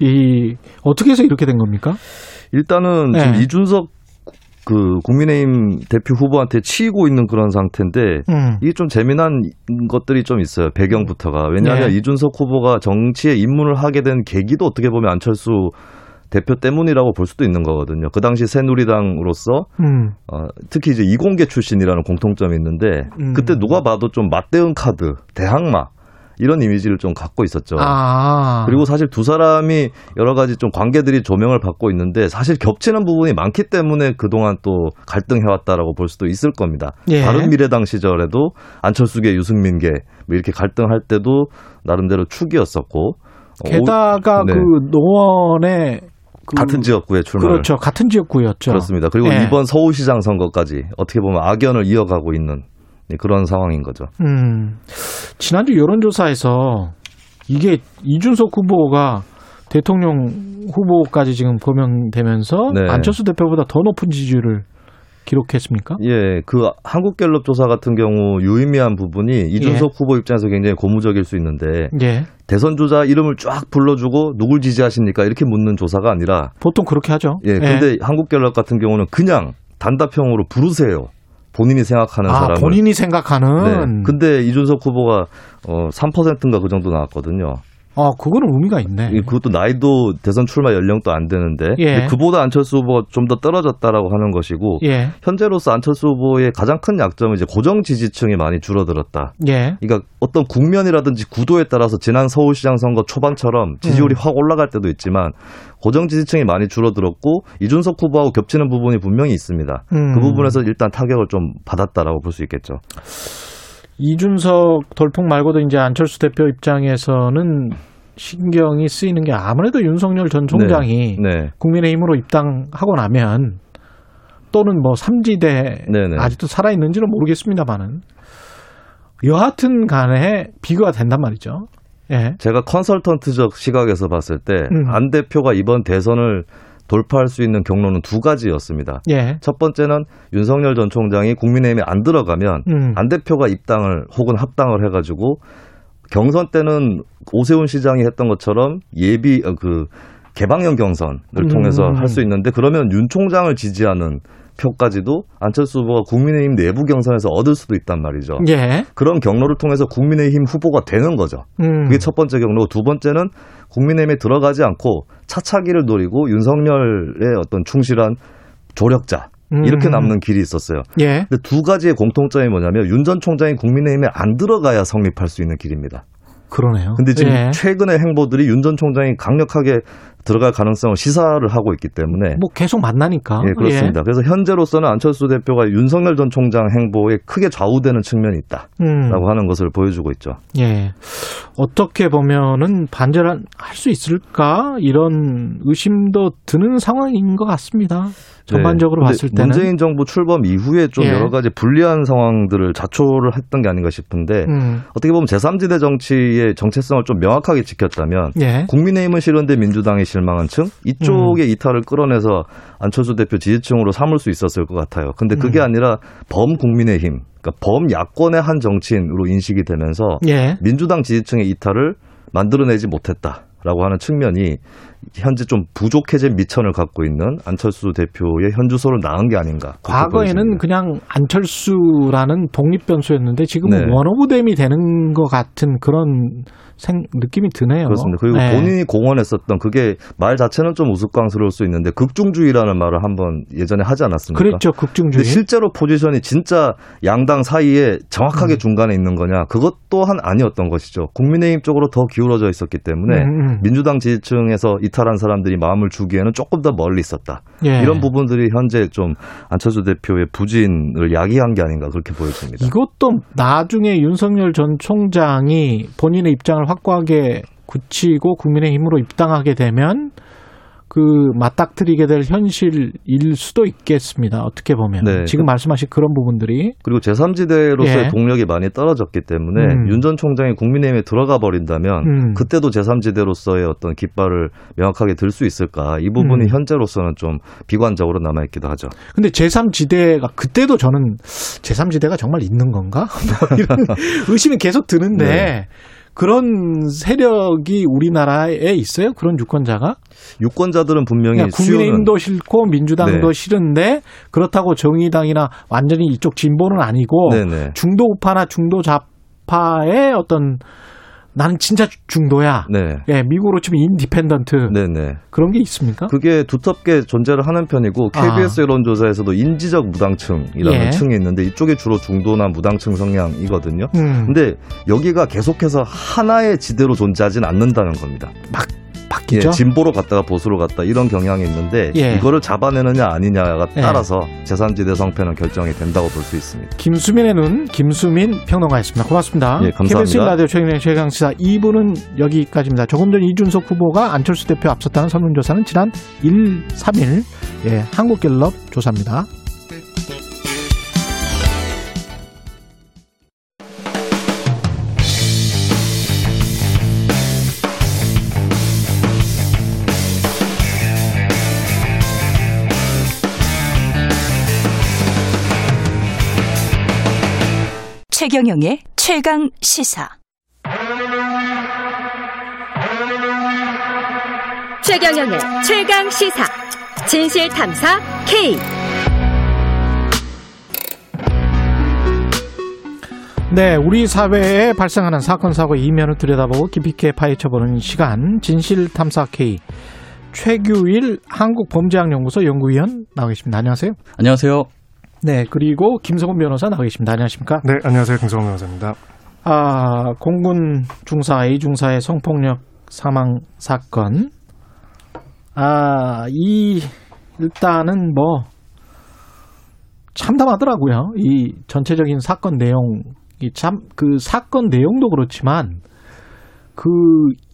이 어떻게 해서 이렇게 된 겁니까? 일단은 네. 지금 이준석 그 국민의힘 대표 후보한테 치이고 있는 그런 상태인데 음. 이게 좀 재미난 것들이 좀 있어요. 배경부터가. 왜냐하면 네. 이준석 후보가 정치에 입문을 하게 된 계기도 어떻게 보면 안철수 대표 때문이라고 볼 수도 있는 거거든요. 그 당시 새누리당으로서 음. 어, 특히 이제 이공계 출신이라는 공통점이 있는데 음. 그때 누가 봐도 좀 맞대응 카드, 대항마 이런 이미지를 좀 갖고 있었죠. 아. 그리고 사실 두 사람이 여러 가지 좀 관계들이 조명을 받고 있는데 사실 겹치는 부분이 많기 때문에 그동안 또 갈등해왔다라고 볼 수도 있을 겁니다. 예. 바른 미래당 시절에도 안철수계 유승민계 뭐 이렇게 갈등할 때도 나름대로 축이었었고 어, 게다가 오- 네. 그 노원의 그 같은 지역구에 출마를 그렇죠. 같은 지역구였죠. 그렇습니다. 그리고 예. 이번 서울시장 선거까지 어떻게 보면 악연을 이어가고 있는 네, 그런 상황인 거죠. 음. 지난주 여론조사에서 이게 이준석 후보가 대통령 후보까지 지금 거명되면서 네. 안철수 대표보다 더 높은 지지율을 기록했습니까? 예, 그 한국갤럽 조사 같은 경우 유의미한 부분이 이준석 후보 입장에서 굉장히 고무적일 수 있는데 예. 대선 주자 이름을 쫙 불러주고 누굴 지지하십니까 이렇게 묻는 조사가 아니라 보통 그렇게 하죠. 예, 근데 한국갤럽 같은 경우는 그냥 단답형으로 부르세요. 본인이 생각하는 아, 사람을. 본인이 생각하는 네. 근데 이준석 후보가 어 3%인가 그 정도 나왔거든요. 아, 그거는 의미가 있네. 이- 그것도 나이도 대선 출마 연령도 안 되는데 예. 그보다 안철수 후보가 좀 더 떨어졌다라고 하는 것이고 예. 현재로서 안철수 후보의 가장 큰 약점은 이제 고정 지지층이 많이 줄어들었다. 예. 그러니까 어떤 국면이라든지 구도에 따라서 지난 서울시장 선거 초반처럼 지지율이 음. 확 올라갈 때도 있지만 고정 지지층이 많이 줄어들었고 이준석 후보하고 겹치는 부분이 분명히 있습니다. 음. 그 부분에서 일단 타격을 좀 받았다라고 볼 수 있겠죠. 이준석 돌풍 말고도 이제 안철수 대표 입장에서는 신경이 쓰이는 게 아무래도 윤석열 전 총장이 네. 국민의힘으로 입당하고 나면 또는 뭐 삼지대 네네. 아직도 살아 있는지는 모르겠습니다만은 여하튼 간에 비교가 된단 말이죠. 예. 제가 컨설턴트적 시각에서 봤을 때안 음. 대표가 이번 대선을 돌파할 수 있는 경로는 두 가지였습니다. 예. 첫 번째는 윤석열 전 총장이 국민의힘에 안 들어가면 음. 안 대표가 입당을 혹은 합당을 해가지고 경선 때는 오세훈 시장이 했던 것처럼 예비 어, 그 개방형 경선을 음. 통해서 할수 있는데 그러면 윤 총장을 지지하는 표까지도 안철수 후보가 국민의힘 내부 경선에서 얻을 수도 있단 말이죠. 예. 그런 경로를 통해서 국민의힘 후보가 되는 거죠. 음. 그게 첫 번째 경로고 두 번째는 국민의힘에 들어가지 않고 차차기를 노리고 윤석열의 어떤 충실한 조력자 이렇게 음. 남는 길이 있었어요. 예. 근데 두 가지의 공통점이 뭐냐면 윤 전 총장이 국민의힘에 안 들어가야 성립할 수 있는 길입니다. 그러네요. 근데 지금 예. 최근의 행보들이 윤 전 총장이 강력하게 들어갈 가능성을 시사를 하고 있기 때문에 뭐 계속 만나니까. 예, 그렇습니다. 그래서 현재로서는 안철수 대표가 윤석열 전 총장 행보에 크게 좌우되는 측면이 있다라고 음. 하는 것을 보여주고 있죠. 예. 어떻게 보면은 반전할 수 있을까 이런 의심도 드는 상황인 것 같습니다. 전반적으로 네. 봤을 때는. 문재인 정부 출범 이후에 좀 예. 여러 가지 불리한 상황들을 자초를 했던 게 아닌가 싶은데 음. 어떻게 보면 제3지대 정치의 정체성을 좀 명확하게 지켰다면 예. 국민의힘은 싫은데 민주당이 실망한 층 이쪽의 이탈을 끌어내서 안철수 대표 지지층으로 삼을 수 있었을 것 같아요. 근데 그게 음. 아니라 범 국민의힘, 그러니까 범 야권의 한 정치인으로 인식이 되면서 예. 민주당 지지층의 이탈을 만들어내지 못했다 라고 하는 측면이 현재 좀 부족해진 미천을 갖고 있는 안철수 대표의 현주소를 낳은 게 아닌가. 과거에는. 그냥 안철수라는 독립 변수였는데 지금은 네. 원오브댐이 되는 것 같은 그런 생, 느낌이 드네요. 그렇습니다. 그리고 네. 본인이 공언했었던 그게 말 자체는 좀 우스꽝스러울 수 있는데 극중주의라는 말을 한번 예전에 하지 않았습니까? 그랬죠 극중주의. 실제로 포지션이 진짜 양당 사이에 정확하게 음. 중간에 있는 거냐? 그것 또한 아니었던 것이죠. 국민의힘 쪽으로 더 기울어져 있었기 때문에 음, 음. 민주당 지지층에서 이탈한 사람들이 마음을 주기에는 조금 더 멀리 있었다. 예. 이런 부분들이 현재 좀 안철수 대표의 부진을 야기한 게 아닌가 그렇게 보여집니다. 이것도 나중에 윤석열 전 총장이 본인의 입장을 확고하게 굳히고 국민의힘으로 입당하게 되면 그 맞닥뜨리게 될 현실일 수도 있겠습니다. 어떻게 보면 네. 지금 말씀하신 그런 부분들이 그리고 제3지대로서의 예. 동력이 많이 떨어졌기 때문에 음. 윤전 총장이 국민의힘에 들어가 버린다면 음. 그때도 제3지대로서의 어떤 깃발을 명확하게 들 수 있을까 이 부분이 음. 현재로서는 좀 비관적으로 남아 있기도 하죠. 근데 제3지대가 그때도 저는 제3지대가 정말 있는 건가? [LAUGHS] 뭐 이런 [LAUGHS] 의심이 계속 드는데 네. 그런 세력이 우리나라에 있어요? 그런 유권자가? 유권자들은 분명히 국민의힘도 싫고 민주당도 네. 싫은데 그렇다고 정의당이나 완전히 이쪽 진보는 아니고 네네. 중도 우파나 중도 좌파의 어떤 나는 진짜 중도야. 네. 예, 미국으로 치면 independent 네네. 그런 게 있습니까? 그게 두텁게 존재를 하는 편이고 KBS 여론조사에서도 인지적 무당층이라는 아. 예. 층이 있는데 이쪽이 주로 중도나 무당층 성향이거든요. 음, 근데 여기가 계속해서 하나의 지대로 존재하진 않는다는 겁니다. 바뀌죠. 예, 진보로 갔다가 보수로 갔다 이런 경향이 있는데 예. 이거를 잡아내느냐 아니냐가 예. 따라서 제3지대 성패는 결정이 된다고 볼 수 있습니다. 김수민의 눈 김수민 평론가였습니다. 고맙습니다. 예, 감사합니다. KBS 라디오 최경영 최강시사 2부는 여기까지입니다. 조금 전 이준석 후보가 안철수 대표 앞섰다는 설문조사는 지난 1, 3일 예, 한국갤럽 조사입니다. 최경영의 최강 시사. 최경영의 최강 시사. 진실 탐사 K. 네, 우리 사회에 발생하는 사건 사고 이면을 들여다보고 깊이 있게 파헤쳐보는 시간 진실 탐사 K 최규일 한국범죄학연구소 연구위원 나와 계십니다. 안녕하세요. 안녕하세요. 네, 그리고 김성훈 변호사 나와 계십니다. 안녕하십니까? 네, 안녕하세요. 김성훈 변호사입니다. 아, 공군 중사 A 중사의 성폭력 사망 사건. 아, 이 일단은 뭐 참담하더라고요. 이 전체적인 사건 내용 참그 사건 내용도 그렇지만 그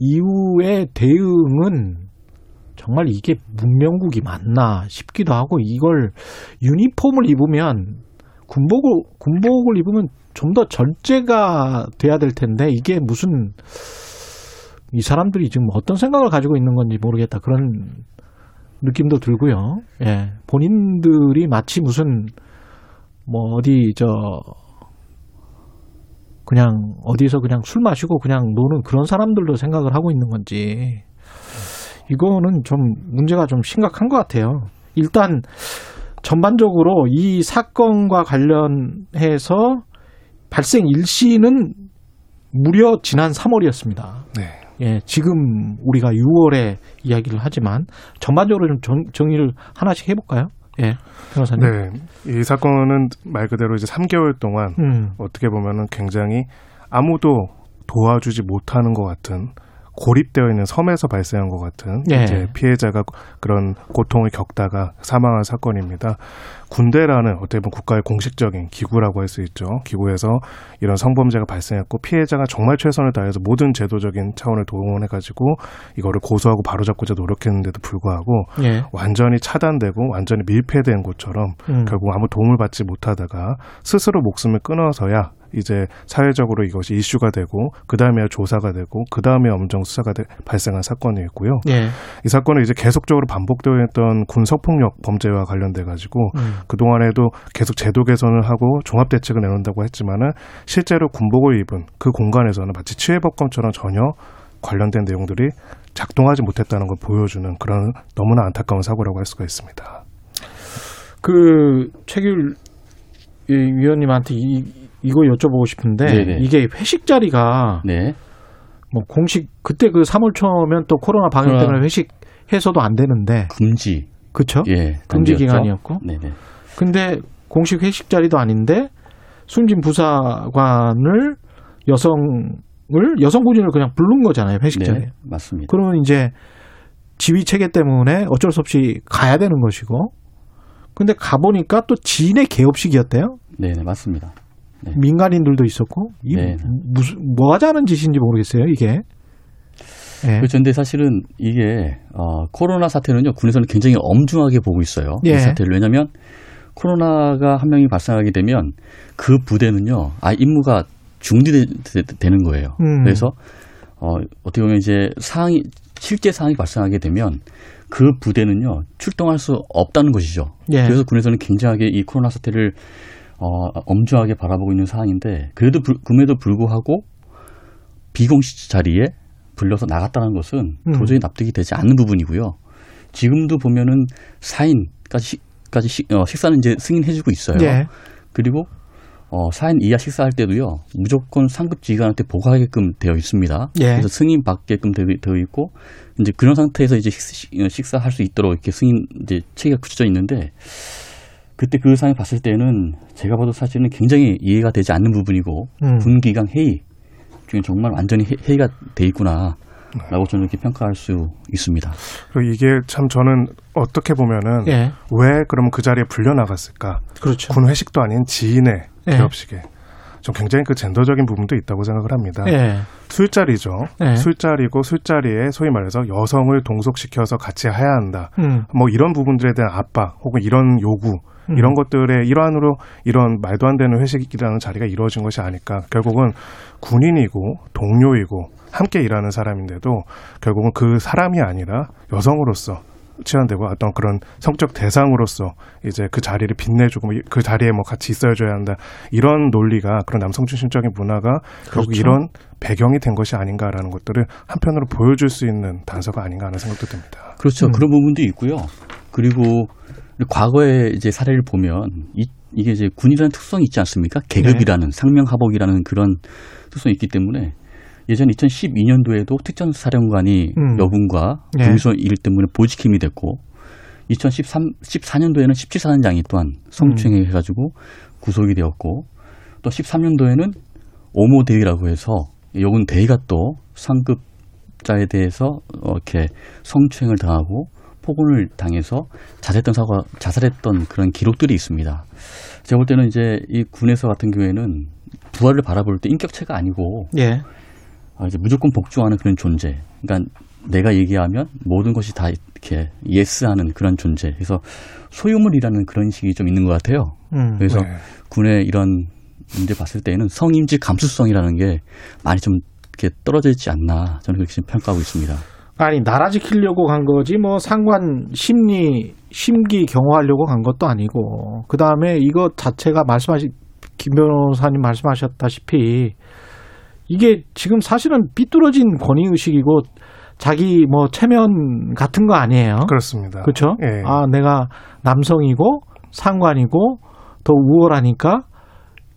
이후의 대응은 정말 이게 문명국이 맞나 싶기도 하고 이걸 유니폼을 입으면 군복을 군복을 입으면 좀 더 절제가 돼야 될 텐데 이게 무슨 이 사람들이 지금 어떤 생각을 가지고 있는 건지 모르겠다 그런 느낌도 들고요. 예, 본인들이 마치 무슨 뭐 어디 저 그냥 어디서 그냥 술 마시고 그냥 노는 그런 사람들도 생각을 하고 있는 건지 이거는 좀 문제가 좀 심각한 것 같아요. 일단 전반적으로 이 사건과 관련해서 발생 일시는 무려 지난 3월이었습니다. 네. 예, 지금 우리가 6월에 이야기를 하지만 전반적으로 좀 정, 정리를 하나씩 해볼까요? 예, 변호사님. 네. 이 사건은 말 그대로 이제 3개월 동안 음, 어떻게 보면은 굉장히 아무도 도와주지 못하는 것 같은 고립되어 있는 섬에서 발생한 것 같은 예. 이제 피해자가 그런 고통을 겪다가 사망한 사건입니다. 군대라는 어떻게 보면 국가의 공식적인 기구라고 할 수 있죠. 기구에서 이런 성범죄가 발생했고 피해자가 정말 최선을 다해서 모든 제도적인 차원을 동원해가지고 이거를 고소하고 바로잡고자 노력했는데도 불구하고 예, 완전히 차단되고 완전히 밀폐된 곳처럼 음, 결국 아무 도움을 받지 못하다가 스스로 목숨을 끊어서야 이제 사회적으로 이것이 이슈가 되고 그 다음에 조사가 되고 그 다음에 엄정 수사가 되- 발생한 사건이었고요. 예, 이 사건은 이제 계속적으로 반복되어 있던 군 성폭력 범죄와 관련돼 가지고 음, 그 동안에도 계속 제도 개선을 하고 종합 대책을 내놓는다고 했지만은 실제로 군복을 입은 그 공간에서는 마치 치외법검처럼 전혀 관련된 내용들이 작동하지 못했다는 걸 보여주는 그런 너무나 안타까운 사고라고 할 수가 있습니다. 그 최규 이 위원님한테 이, 이거 여쭤보고 싶은데 네네. 이게 회식 자리가 네. 뭐 공식 그때 그 3월 초면 또 코로나 방역. 때문에 회식 해서도 안 되는데 금지. 그렇죠? 예. 금지. 기간이었고 네네. 근데 공식 회식 자리도 아닌데 순진 부사관을 여성을 여성 군인을 그냥 부른 거잖아요 회식 자리에. 네. 맞습니다. 그러면 이제 지휘 체계 때문에 어쩔 수 없이 가야 되는 것이고. 근데 가 보니까 또 지인의 개업식이었대요. 네네. 맞습니다. 네. 민간인들도 있었고. 이 네. 무슨, 뭐 하자는 짓인지 모르겠어요, 이게. 예. 그렇죠. 근데 사실은 이게 어, 코로나 사태는요 군에서는 굉장히 엄중하게 보고 있어요. 예. 이 사태를 왜냐하면 코로나가 한 명이 발생하게 되면 그 부대는요 아 임무가 중지되는 거예요. 음. 그래서 어, 어떻게 보면 이제 상황이 실제 상황이 발생하게 되면 그 부대는요 출동할 수 없다는 것이죠. 예. 그래서 군에서는 굉장하게 이 코로나 사태를 어, 엄중하게 바라보고 있는 상황인데 그래도 불, 금에도 불구하고 비공식 자리에 불려서 나갔다는 것은 음. 도저히 납득이 되지 않는 부분이고요. 지금도 보면은 사인까지 까지 식, 어, 식사는 이제 승인해주고 있어요. 예. 그리고 어, 사인 이하 식사할 때도요 무조건 상급 지휘관한테 보고하게끔 되어 있습니다. 예. 그래서 승인 받게끔 되어, 있고 이제 그런 상태에서 이제 식, 어, 식사할 수 있도록 이렇게 승인 이제 체계가 굳혀져 있는데 그때 그 상황 봤을 때는 제가 봐도 사실은 굉장히 이해가 되지 않는 부분이고 음. 군기강 회의 중에 정말 완전히 회- 회의가 돼 있구나. 라고 저는 이렇게 평가할 수 있습니다. 그리고 이게 참 저는 어떻게 보면은 예. 왜 그러면 그 자리에 불려 나갔을까? 그렇죠. 군 회식도 아닌 지인의 예. 개업식에 좀 굉장히 그 젠더적인 부분도 있다고 생각을 합니다. 예. 술자리죠. 예. 술자리고 술자리에 소위 말해서 여성을 동석시켜서 같이 해야 한다. 음. 뭐 이런 부분들에 대한 압박 혹은 이런 요구 음. 이런 것들의 일환으로 이런 말도 안 되는 회식이라는 자리가 이루어진 것이 아닐까. 결국은 군인이고 동료이고 함께 일하는 사람인데도 결국은 그 사람이 아니라 여성으로서 치환되고 어떤 그런 성적 대상으로서 이제 그 자리를 빛내주고 뭐그 자리에 뭐 같이 있어줘야 한다 이런 논리가 그런 남성 중심적인 문화가 결국 그렇죠. 이런 배경이 된 것이 아닌가라는 것들을 한편으로 보여줄 수 있는 단서가 아닌가 하는 생각도 듭니다. 그렇죠. 음. 그런 부분도 있고요. 그리고 과거의 이제 사례를 보면 이, 이게 이제 군이라는 특성이 있지 않습니까? 계급이라는 상명하복이라는 그런 특성이 있기 때문에 예전 2012년도에도 특전사령관이 음. 여군과 네. 불기소 일 때문에 보직힘이 됐고 2013, 14년도에는 17사단장이 또한 성추행을 해가지고 구속이 되었고 또 13년도에는 오모 대위라고 해서 여군 대위가 또 상급자에 대해서 어, 이렇게 성추행을 당하고 폭언을 당해서 자살했던 사고 자살했던 그런 기록들이 있습니다. 제가 볼 때는 이제 이 군에서 같은 경우에는 부하를 바라볼 때 인격체가 아니고 예. 아, 이제 무조건 복종하는 그런 존재. 그러니까 내가 얘기하면 모든 것이 다 이렇게 예스하는 그런 존재. 그래서 소유물이라는 그런 식이 좀 있는 것 같아요. 음. 그래서 네. 군의 이런 문제 봤을 때는 성인지 감수성이라는 게 많이 좀 이렇게 떨어져 있지 않나 저는 그렇게 좀 평가하고 있습니다. 아니 나라 지키려고 간 거지 뭐 상관 심리 심기 경호하려고 간 것도 아니고 그 다음에 이거 자체가 말씀하신 김 변호사님 말씀하셨다시피 이게 지금 사실은 삐뚤어진 권위 의식이고 자기 뭐 체면 같은 거 아니에요. 그렇습니다. 그렇죠? 예. 아, 내가 남성이고 상관이고 더 우월하니까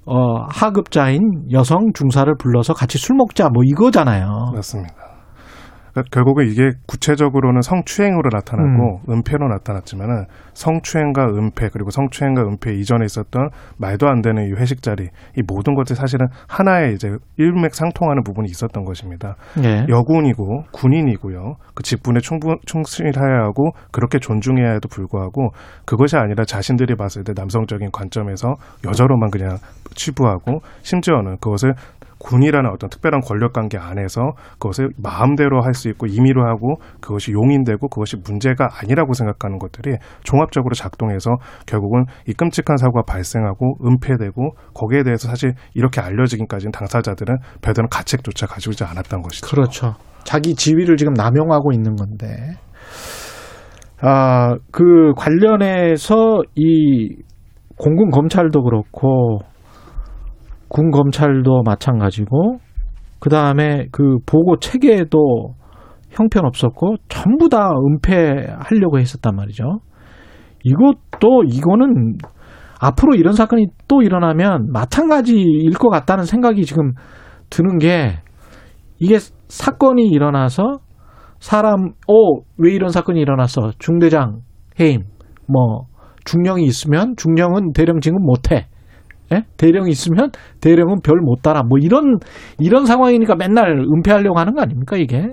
어, 하급자인 여성 중사를 불러서 같이 술 먹자 뭐 이거잖아요. 맞습니다. 그러니까 결국은 이게 구체적으로는 성추행으로 나타나고 음. 은폐로 나타났지만은 성추행과 은폐 그리고 성추행과 은폐 이전에 있었던 말도 안 되는 이 회식 자리 이 모든 것들이 사실은 하나의 이제 일맥상통하는 부분이 있었던 것입니다. 예. 여군이고 군인이고요. 그 직분에 충분 충실해야 하고 그렇게 존중해야 해도 불구하고 그것이 아니라 자신들이 봤을 때 남성적인 관점에서 여자로만 그냥 치부하고 심지어는 그것을 군이라는 어떤 특별한 권력 관계 안에서 그것을 마음대로 할 수 있고 임의로 하고 그것이 용인되고 그것이 문제가 아니라고 생각하는 것들이 종합적으로 작동해서 결국은 이 끔찍한 사고가 발생하고 은폐되고 거기에 대해서 사실 이렇게 알려지기까지는 당사자들은 별다른 가책조차 가지고 있지 않았던 것이죠. 그렇죠. 자기 지위를 지금 남용하고 있는 건데. 아, 그 관련해서 이 공군 검찰도 그렇고 군 검찰도 마찬가지고 그 다음에 그 보고 체계도 형편 없었고 전부 다 은폐하려고 했었단 말이죠. 이것도 이거는 앞으로 이런 사건이 또 일어나면 마찬가지일 것 같다는 생각이 지금 드는 게 이게 사건이 일어나서 사람 어왜 이런 사건이 일어났어 중대장 해임 뭐 중령이 있으면 중령은 대령 진급 못해 예? 대령이 있으면 대령은 별못 달아 뭐 이런 이런 상황이니까 맨날 은폐하려고 하는 거 아닙니까 이게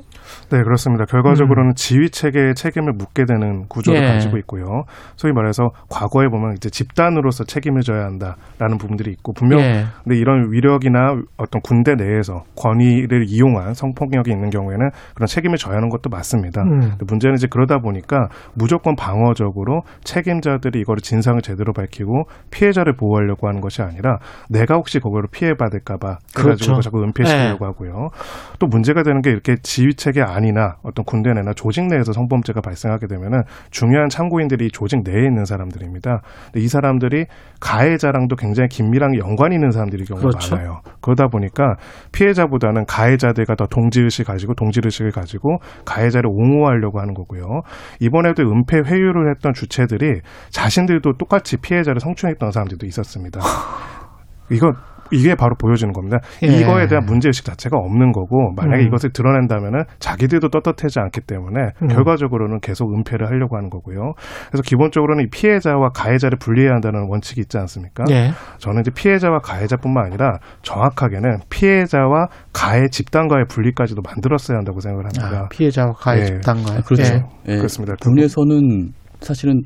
네, 그렇습니다. 결과적으로는 지휘 체계에 책임을 묻게 되는 구조를 음. 예. 가지고 있고요. 소위 말해서 과거에 보면 이제 집단으로서 책임을 져야 한다라는 부분들이 있고 분명 예. 근데 이런 위력이나 어떤 군대 내에서 권위를 이용한 성폭력이 있는 경우에는 그런 책임을 져야 하는 것도 맞습니다. 음. 문제는 이제 그러다 보니까 무조건 방어적으로 책임자들이 이거를 진상을 제대로 밝히고 피해자를 보호하려고 하는 것이 아니라 내가 혹시 그거를 피해 받을까봐 그래가지고 그렇죠. 자꾸 은폐시키려고 하고요. 또 문제가 되는 게 이렇게 지휘 체계 안이나 어떤 군대 내나 조직 내에서 성범죄가 발생하게 되면은 중요한 참고인들이 이 조직 내에 있는 사람들입니다. 근데 이 사람들이 가해자랑도 굉장히 긴밀한 연관이 있는 사람들이 경우가 그렇죠. 많아요. 그러다 보니까 피해자보다는 가해자들과 더 동지의식 가지고 동지의식을 가지고 가해자를 옹호하려고 하는 거고요. 이번에도 은폐 회유를 했던 주체들이 자신들도 똑같이 피해자를 성추행했던 사람들도 있었습니다. [LAUGHS] 이거 이게 바로 보여주는 겁니다. 예. 이거에 대한 문제의식 자체가 없는 거고 만약에 음. 이것을 드러낸다면은 자기들도 떳떳하지 않기 때문에 음. 결과적으로는 계속 은폐를 하려고 하는 거고요. 그래서 기본적으로는 이 피해자와 가해자를 분리해야 한다는 원칙이 있지 않습니까? 예. 저는 이제 피해자와 가해자뿐만 아니라 정확하게는 피해자와 가해 집단과의 분리까지도 만들었어야 한다고 생각을 합니다. 아, 피해자와 가해 예. 집단과의 그렇죠. 예. 예, 그렇습니다. 군에서는 사실은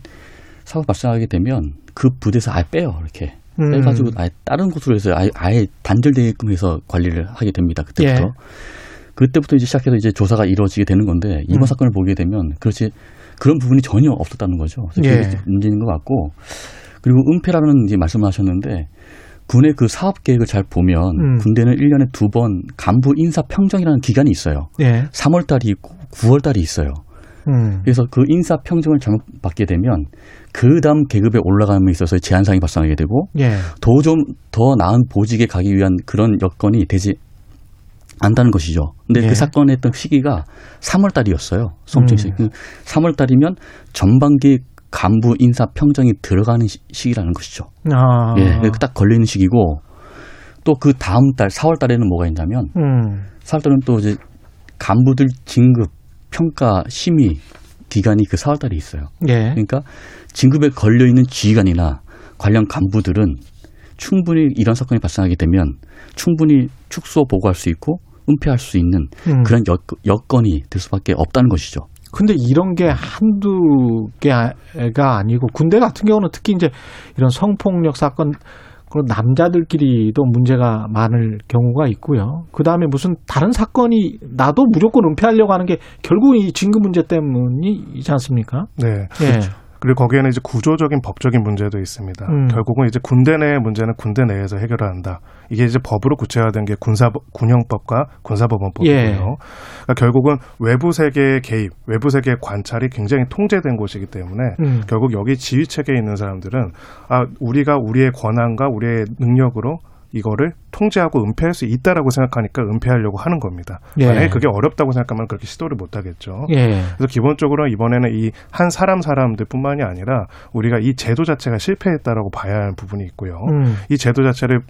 사고 발생하게 되면 그 부대에서 아예 빼요 이렇게 음. 빼가지고 아예 다른 곳으로 해서 아예, 아예 단절되게끔 해서 관리를 하게 됩니다 그때부터 예. 그때부터 이제 시작해서 이제 조사가 이루어지게 되는 건데 이번 음. 사건을 보게 되면 그렇지 그런 부분이 전혀 없었다는 거죠. 그래서 예. 그게 문제인 것 같고 그리고 은폐라는 이제 말씀하셨는데 군의 그 사업 계획을 잘 보면 음. 군대는 1년에 두 번 간부 인사 평정이라는 기간이 있어요. 예. 3월 달이 있고 9월 달이 있어요. 음. 그래서 그 인사 평정을 잘못 받게 되면 그 다음 계급에 올라감에 있어서 제한상이 발생하게 되고 예. 더좀 더 나은 보직에 가기 위한 그런 여건이 되지 않다는 것이죠. 근데 예. 그 사건에 했던 시기가 3월 달이었어요. 송청 시. 음. 3월 달이면 전반기 간부 인사 평정이 들어가는 시- 시기라는 것이죠. 아. 예, 딱 걸리는 시기고 또 그 다음 달 4월 달에는 뭐가 있냐면 음. 4월 달은 또 이제 간부들 진급 평가 심의 기간이 그 4월 달에 있어요. 예. 그러니까 진급에 걸려 있는 지휘관이나 관련 간부들은 충분히 이런 사건이 발생하게 되면 충분히 축소 보고할 수 있고 은폐할 수 있는 음. 그런 여, 여건이 될 수밖에 없다는 것이죠. 근데 이런 게 한두 개가 아니고 군대 같은 경우는 특히 이제 이런 성폭력 사건 그런 남자들끼리도 문제가 많을 경우가 있고요. 그 다음에 무슨 다른 사건이 나도 무조건 은폐하려고 하는 게 결국은 이 진급 문제 때문이지 않습니까? 네. 예. 그 리고 거기에는 이제 구조적인 법적인 문제도 있습니다. 음. 결국은 이제 군대 내의 문제는 군대 내에서 해결해야 한다. 이게 이제 법으로 구체화된 게 군사 군형법과 군사법원법이고요. 예. 그러니까 결국은 외부 세계의 개입, 외부 세계의 관찰이 굉장히 통제된 곳이기 때문에 음. 결국 여기 지휘 체계에 있는 사람들은 아 우리가 우리의 권한과 우리의 능력으로 이거를 통제하고 은폐할 수 있다라고 생각하니까 은폐하려고 하는 겁니다. 예. 만약에 그게 어렵다고 생각하면 그렇게 시도를 못 하겠죠. 예. 그래서 기본적으로 이번에는 이 한 사람 사람들뿐만이 아니라 우리가 이 제도 자체가 실패했다라고 봐야 하는 부분이 있고요. 음. 이 제도 자체를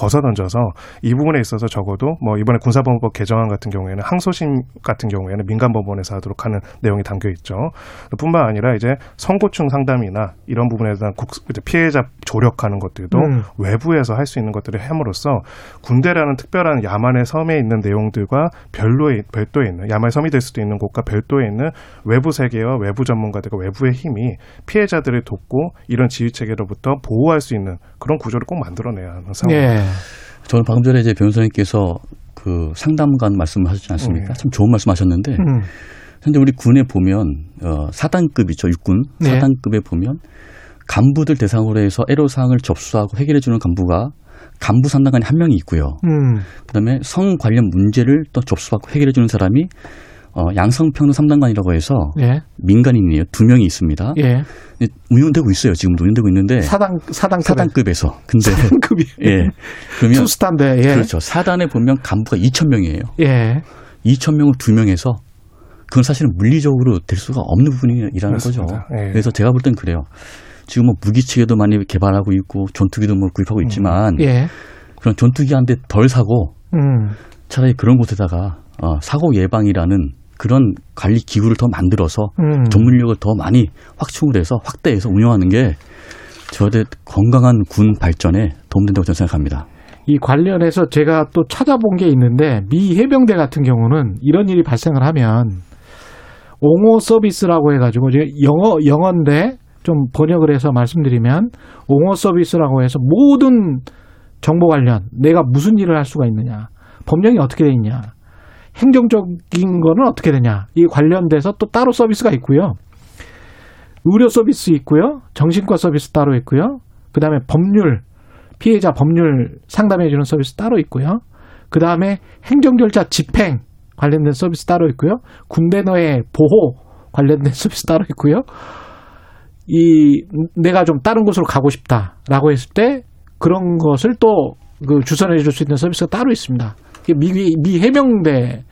벗어던져서 이 부분에 있어서 적어도 뭐 이번에 군사법원법 개정안 같은 경우에는 항소심 같은 경우에는 민간 법원에서 하도록 하는 내용이 담겨 있죠. 뿐만 아니라 이제 성고충 상담이나 이런 부분에 대한 국, 이제 피해자 조력하는 것들도 음. 외부에서 할 수 있는 것들을 함으로써 군대라는 특별한 야만의 섬에 있는 내용들과 별로의 별도에 있는 야만의 섬이 될 수도 있는 곳과 별도에 있는 외부 세계와 외부 전문가들과 외부의 힘이 피해자들을 돕고 이런 지휘 체계로부터 보호할 수 있는 그런 구조를 꼭 만들어내야 하는 상황. 예. 저는 방금 전에 이제 변호사님께서 그 상담관 말씀하셨지 않습니까? 네. 참 좋은 말씀 하셨는데 음. 현재 우리 군에 보면 어, 사단급이죠 육군 네. 사단급에 보면 간부들 대상으로 해서 애로사항을 접수하고 해결해 주는 간부가 간부 상담관이 한 명이 있고요. 음. 그 다음에 성 관련 문제를 또 접수받고 해결해 주는 사람이 어, 양성평등 상담관이라고 해서 예. 민간인이에요. 두 명이 있습니다. 예. 운영되고 있어요. 지금도 운영되고 있는데 사당 사당 사단급에서 근데 사단급이 [LAUGHS] 예. 그러면 [LAUGHS] 투스타인데 예. 그렇죠. 사단에 보면 간부가 2천 명이에요. 예. 2천 명을 두 명에서 그건 사실은 물리적으로 될 수가 없는 부분이라는 거죠. 그렇습니다. 예. 그래서 제가 볼 땐 그래요. 지금 뭐 무기체계도 많이 개발하고 있고 전투기도 뭐 구입하고 있지만 예. 그런 전투기 한 대 덜 사고 음. 차라리 그런 곳에다가 어, 사고 예방이라는 그런 관리 기구를 더 만들어서 음. 전문력을 더 많이 확충을 해서 확대해서 운영하는 게 저한테 건강한 군 발전에 도움된다고 저는 생각합니다. 이 관련해서 제가 또 찾아본 게 있는데 미 해병대 같은 경우는 이런 일이 발생을 하면 옹호 서비스라고 해가지고 이제 영어 영어인데 좀 번역을 해서 말씀드리면 옹호 서비스라고 해서 모든 정보 관련 내가 무슨 일을 할 수가 있느냐 법령이 어떻게 돼 있냐 행정적인 거는 어떻게 되냐 이 관련돼서 또 따로 서비스가 있고요 의료 서비스 있고요 정신과 서비스 따로 있고요 그 다음에 법률 피해자 법률 상담해주는 서비스 따로 있고요. 그 다음에 행정절차 집행 관련된 서비스 따로 있고요. 군대 내의 보호 관련된 [LAUGHS] 서비스 따로 있고요. 이 내가 좀 다른 곳으로 가고 싶다라고 했을 때 그런 것을 또 그 주선해 줄 수 있는 서비스가 따로 있습니다. 미, 미 해병대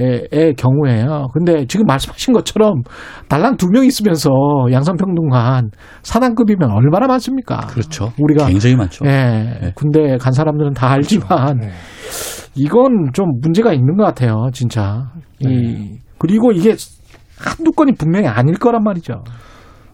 의 경우에요. 근데 지금 말씀하신 것처럼 달랑 두 명 있으면서 양성평등관 사단급이면 얼마나 많습니까? 그렇죠. 우리가 굉장히 많죠. 예, 네. 군대 간 사람들은 다 알지만 네. 이건 좀 문제가 있는 것 같아요, 진짜. 이 그리고 이게 한두 건이 분명히 아닐 거란 말이죠.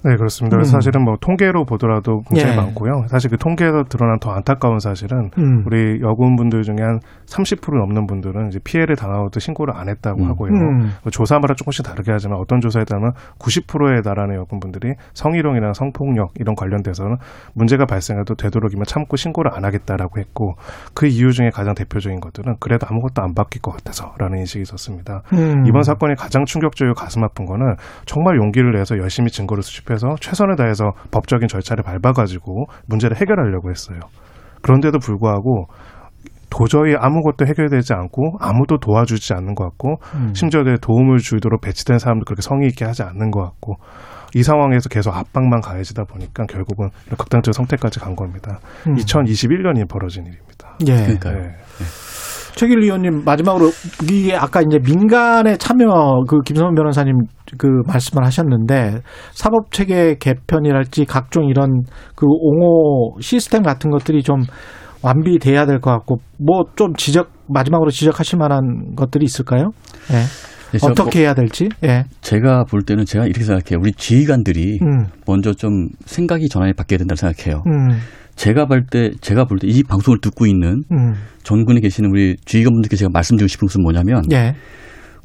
네, 그렇습니다. 음. 사실은 뭐 통계로 보더라도 굉장히 예. 많고요. 사실 그 통계에서 드러난 더 안타까운 사실은 음. 우리 여군분들 중에 한 30% 넘는 분들은 이제 피해를 당하고도 신고를 안 했다고 음. 하고요. 음. 뭐 조사마다 조금씩 다르게 하지만 어떤 조사에 따르면 90%에 달하는 여군분들이 성희롱이나 성폭력 이런 관련돼서는 문제가 발생해도 되도록이면 참고 신고를 안 하겠다라고 했고 그 이유 중에 가장 대표적인 것들은 그래도 아무것도 안 바뀔 것 같아서라는 인식이 있었습니다. 음. 이번 사건이 가장 충격적이고 가슴 아픈 거는 정말 용기를 내서 열심히 증거를 수집해 서 최선을 다해서 법적인 절차를 밟아가지고 문제를 해결하려고 했어요. 그런데도 불구하고 도저히 아무것도 해결되지 않고 아무도 도와주지 않는 것 같고 음. 심지어 내 도움을 주도록 배치된 사람도 그렇게 성의 있게 하지 않는 것 같고 이 상황에서 계속 압박만 가해지다 보니까 결국은 극단적 선택까지 간 겁니다. 음. 2021년이 벌어진 일입니다. 예. 그러니까요. 네. 최길 의원님 마지막으로 이게 아까 이제 민간의 참여 그 김성원 변호사님 그 말씀을 하셨는데 사법 체계 개편이랄지 각종 이런 그 옹호 시스템 같은 것들이 좀 완비돼야 될 것 같고 뭐 좀 지적 마지막으로 지적하실 만한 것들이 있을까요? 예. 네, 어떻게 해야 될지. 예. 제가 볼 때는 제가 이렇게 생각해요. 우리 지휘관들이 음. 먼저 좀 생각이 전환이 바뀌어야 된다고 생각해요. 음. 제가 볼 때, 제가 볼 때 이 방송을 듣고 있는 음. 전군에 계시는 우리 지휘관분들께 제가 말씀드리고 싶은 것은 뭐냐면 예.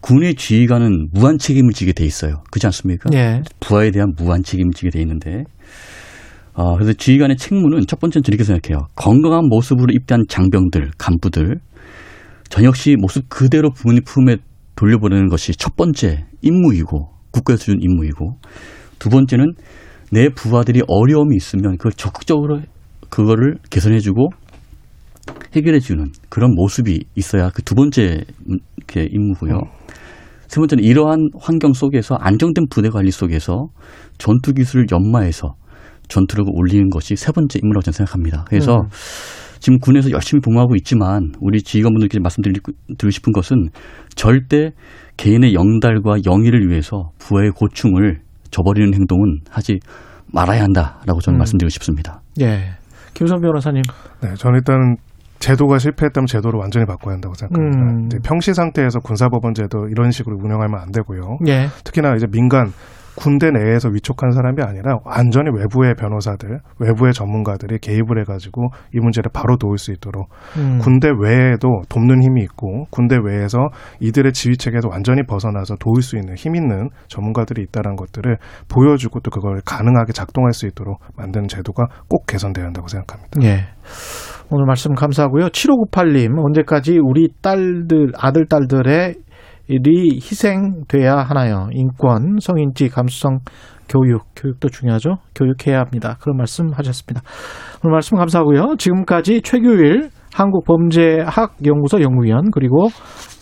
군의 지휘관은 무한 책임을 지게 돼 있어요. 그렇지 않습니까? 예. 부하에 대한 무한 책임을 지게 돼 있는데 어, 그래서 지휘관의 책무는 첫 번째는 저렇게 생각해요. 건강한 모습으로 입대한 장병들, 간부들 저녁 시 모습 그대로 부모님 품에 돌려보내는 것이 첫 번째 임무이고 국가에서 준 임무이고 두 번째는 내 부하들이 어려움이 있으면 그걸 적극적으로 그거를 개선해주고 해결해주는 그런 모습이 있어야 그 두 번째 이렇게 임무고요. 세 번째는 이러한 환경 속에서 안정된 부대 관리 속에서 전투 기술을 연마해서 전투력을 올리는 것이 세 번째 임무라고 저는 생각합니다. 그래서 음. 지금 군에서 열심히 복무하고 있지만 우리 지휘관분들께 말씀드리고 드리고 싶은 것은 절대 개인의 영달과 영의를 위해서 부하의 고충을 저버리는 행동은 하지 말아야 한다라고 저는 음. 말씀드리고 싶습니다. 예. 김선 변호사님. 네, 저는 일단 제도가 실패했다면 제도를 완전히 바꿔야 한다고 생각합니다. 음. 평시 상태에서 군사법원 제도 이런 식으로 운영하면 안 되고요. 예. 특히나 이제 민간 군대 내에서 위촉한 사람이 아니라 완전히 외부의 변호사들, 외부의 전문가들이 개입을 해가지고 이 문제를 바로 도울 수 있도록 음. 군대 외에도 돕는 힘이 있고 군대 외에서 이들의 지휘 체계에서 완전히 벗어나서 도울 수 있는 힘 있는 전문가들이 있다는 것들을 보여주고 또 그걸 가능하게 작동할 수 있도록 만드는 제도가 꼭 개선돼야 한다고 생각합니다. 예. 오늘 말씀 감사하고요. 7598님, 언제까지 우리 딸들, 아들, 딸들의 이 희생돼야 하나요? 인권, 성인지, 감수성, 교육, 교육도 중요하죠. 교육해야 합니다. 그런 말씀 하셨습니다. 오늘 말씀 감사하고요. 지금까지 최규일 한국범죄학연구소 연구위원 그리고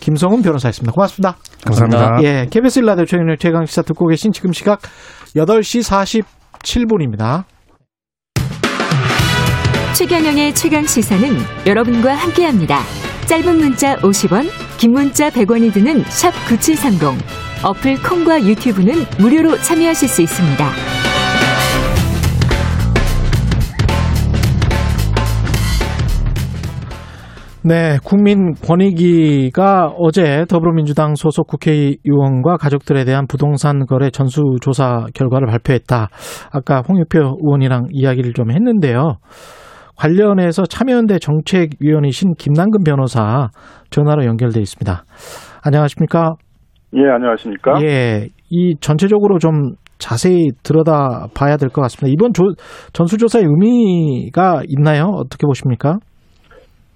김성훈 변호사였습니다. 고맙습니다. 감사합니다. 예, KBS 일라디오 최경영 최강 시사 듣고 계신 지금 시각 8시 47분입니다. 최경영의 최강 시사는 여러분과 함께합니다. 짧은 문자 50원, 긴 문자 100원이 드는 샵 9730. 어플 콩과 유튜브는 무료로 참여하실 수 있습니다. 네, 국민 권익위가 어제 더불어민주당 소속 국회의원과 가족들에 대한 부동산 거래 전수조사 결과를 발표했다. 아까 홍유표 의원이랑 이야기를 좀 했는데요. 관련해서 참여연대 정책위원이신 김남근 변호사 전화로 연결돼 있습니다. 안녕하십니까? 예, 안녕하십니까? 예, 이 전체적으로 좀 자세히 들여다 봐야 될 것 같습니다. 이번 조, 전수조사의 의미가 있나요? 어떻게 보십니까?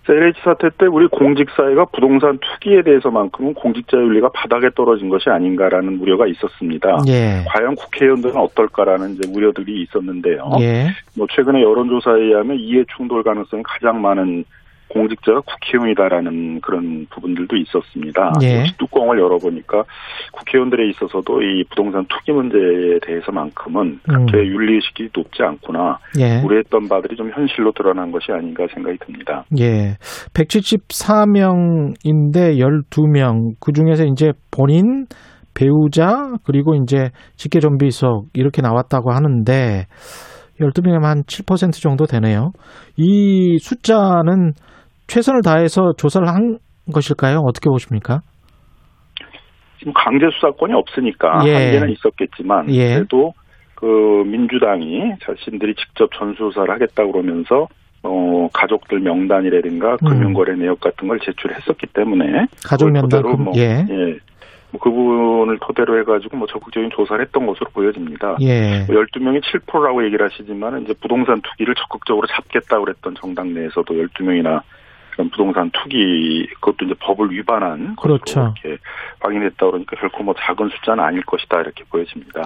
LH 사태 때 우리 공직사회가 부동산 투기에 대해서만큼은 공직자의 윤리가 바닥에 떨어진 것이 아닌가라는 우려가 있었습니다. 예. 과연 국회의원들은 어떨까라는 이제 우려들이 있었는데요. 예. 뭐 최근에 여론조사에 의하면 이해 충돌 가능성이 가장 많은 공직자가 국회의원이다라는 그런 부분들도 있었습니다. 예. 뚜껑을 열어보니까 국회의원들에 있어서도 이 부동산 투기 문제에 대해서만큼은 그렇게 음. 윤리의식이 높지 않구나 예. 우려했던 바들이 좀 현실로 드러난 것이 아닌가 생각이 듭니다. 예. 174명인데 12명. 그 중에서 이제 본인, 배우자, 그리고 이제 직계존비속 이렇게 나왔다고 하는데 12명이면 한 7% 정도 되네요. 이 숫자는 최선을 다해서 조사를 한 것일까요? 어떻게 보십니까? 지금 강제 수사권이 없으니까 예. 한계는 있었겠지만 예. 그래도 그 민주당이 자신들이 직접 전수조사를 하겠다 그러면서 어 가족들 명단이라든가 음. 금융거래 내역 같은 걸 제출했었기 때문에 가족 그걸 면담, 토대로 금- 뭐, 예. 뭐그 부분을 토대로 해가지고 뭐 적극적인 조사를 했던 것으로 보여집니다. 예. 뭐 12명이 7%라고 얘기를 하시지만 이제 부동산 투기를 적극적으로 잡겠다고 그랬던 정당 내에서도 12명이나 그런 부동산 투기 그것도 이제 법을 위반한 그렇죠. 이렇게 확인했다 그러니까 결코 뭐 작은 숫자는 아닐 것이다 이렇게 보여집니다.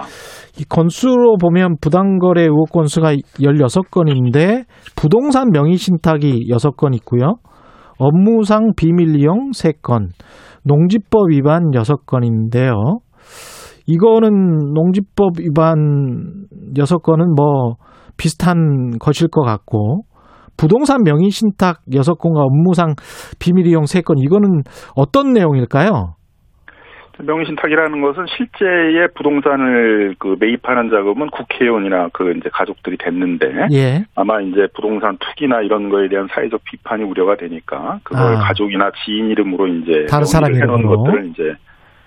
이 건수로 보면 부당거래 의혹 건수가 16건인데 부동산 명의 신탁이 6건 있고요. 업무상 비밀 이용 3건, 농지법 위반 6건인데요. 이거는 농지법 위반 6건은 뭐 비슷한 것일 것 같고 부동산 명의 신탁 6건과 업무상 비밀 이용 3건 이거는 어떤 내용일까요? 명의신탁이라는 것은 실제의 부동산을 그 매입하는 작업은 국회의원이나 그 이제 가족들이 됐는데 예. 아마 이제 부동산 투기나 이런 거에 대한 사회적 비판이 우려가 되니까 그걸 아. 가족이나 지인 이름으로 이제 다른 사람 이름으로. 것들을 이제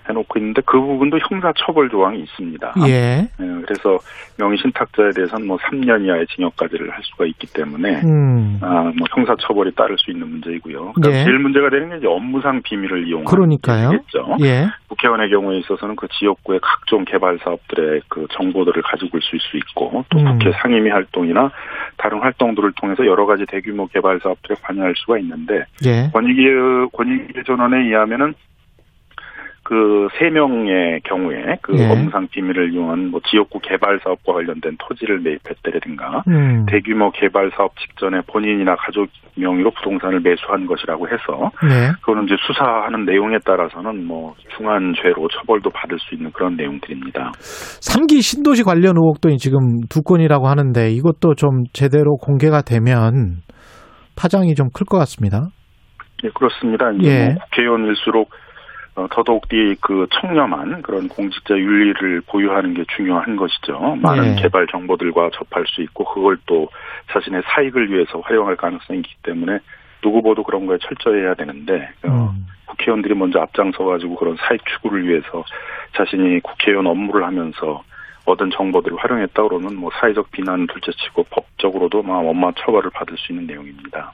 해놓고 있는데 그 부분도 형사처벌 조항이 있습니다. 예. 예, 그래서 명의신탁자에 대해서는 뭐 3년 이하의 징역까지를 할 수가 있기 때문에 음. 아, 뭐 형사처벌이 따를 수 있는 문제이고요. 그다음 예. 제일 문제가 되는 게 이제 업무상 비밀을 이용한 그러니까요. 문제겠죠. 예. 국회의원의 경우에 있어서는 그 지역구의 각종 개발 사업들의 그 정보들을 가지고 있을 수 있고 또 음. 국회 상임위 활동이나 다른 활동들을 통해서 여러 가지 대규모 개발 사업들에 관여할 수가 있는데 예. 권익위 권익위 전원에 의하면은 그 세 명의 경우에 그 예. 업무상 비밀을 이용한 뭐 지역구 개발 사업과 관련된 토지를 매입했다라든가 음. 대규모 개발 사업 직전에 본인이나 가족 명의로 부동산을 매수한 것이라고 해서 네. 그거는 이제 수사하는 내용에 따라서는 뭐 중한 죄로 처벌도 받을 수 있는 그런 내용들입니다. 3기 신도시 관련 의혹도 지금 두 건이라고 하는데 이것도 좀 제대로 공개가 되면 파장이 좀 클 것 같습니다. 예, 그렇습니다. 이제 예. 뭐 국회의원일수록 어, 더더욱이 그 청렴한 그런 공직자 윤리를 보유하는 게 중요한 것이죠. 많은 예. 개발 정보들과 접할 수 있고 그걸 또 자신의 사익을 위해서 활용할 가능성이 있기 때문에 누구보도 그런 거에 철저해야 되는데 어, 음. 국회의원들이 먼저 앞장서 가지고 그런 사익 추구를 위해서 자신이 국회의원 업무를 하면서 얻은 정보들을 활용했다 그러면 뭐 사회적 비난은 둘째치고 법적으로도 막 엄마 처벌을 받을 수 있는 내용입니다.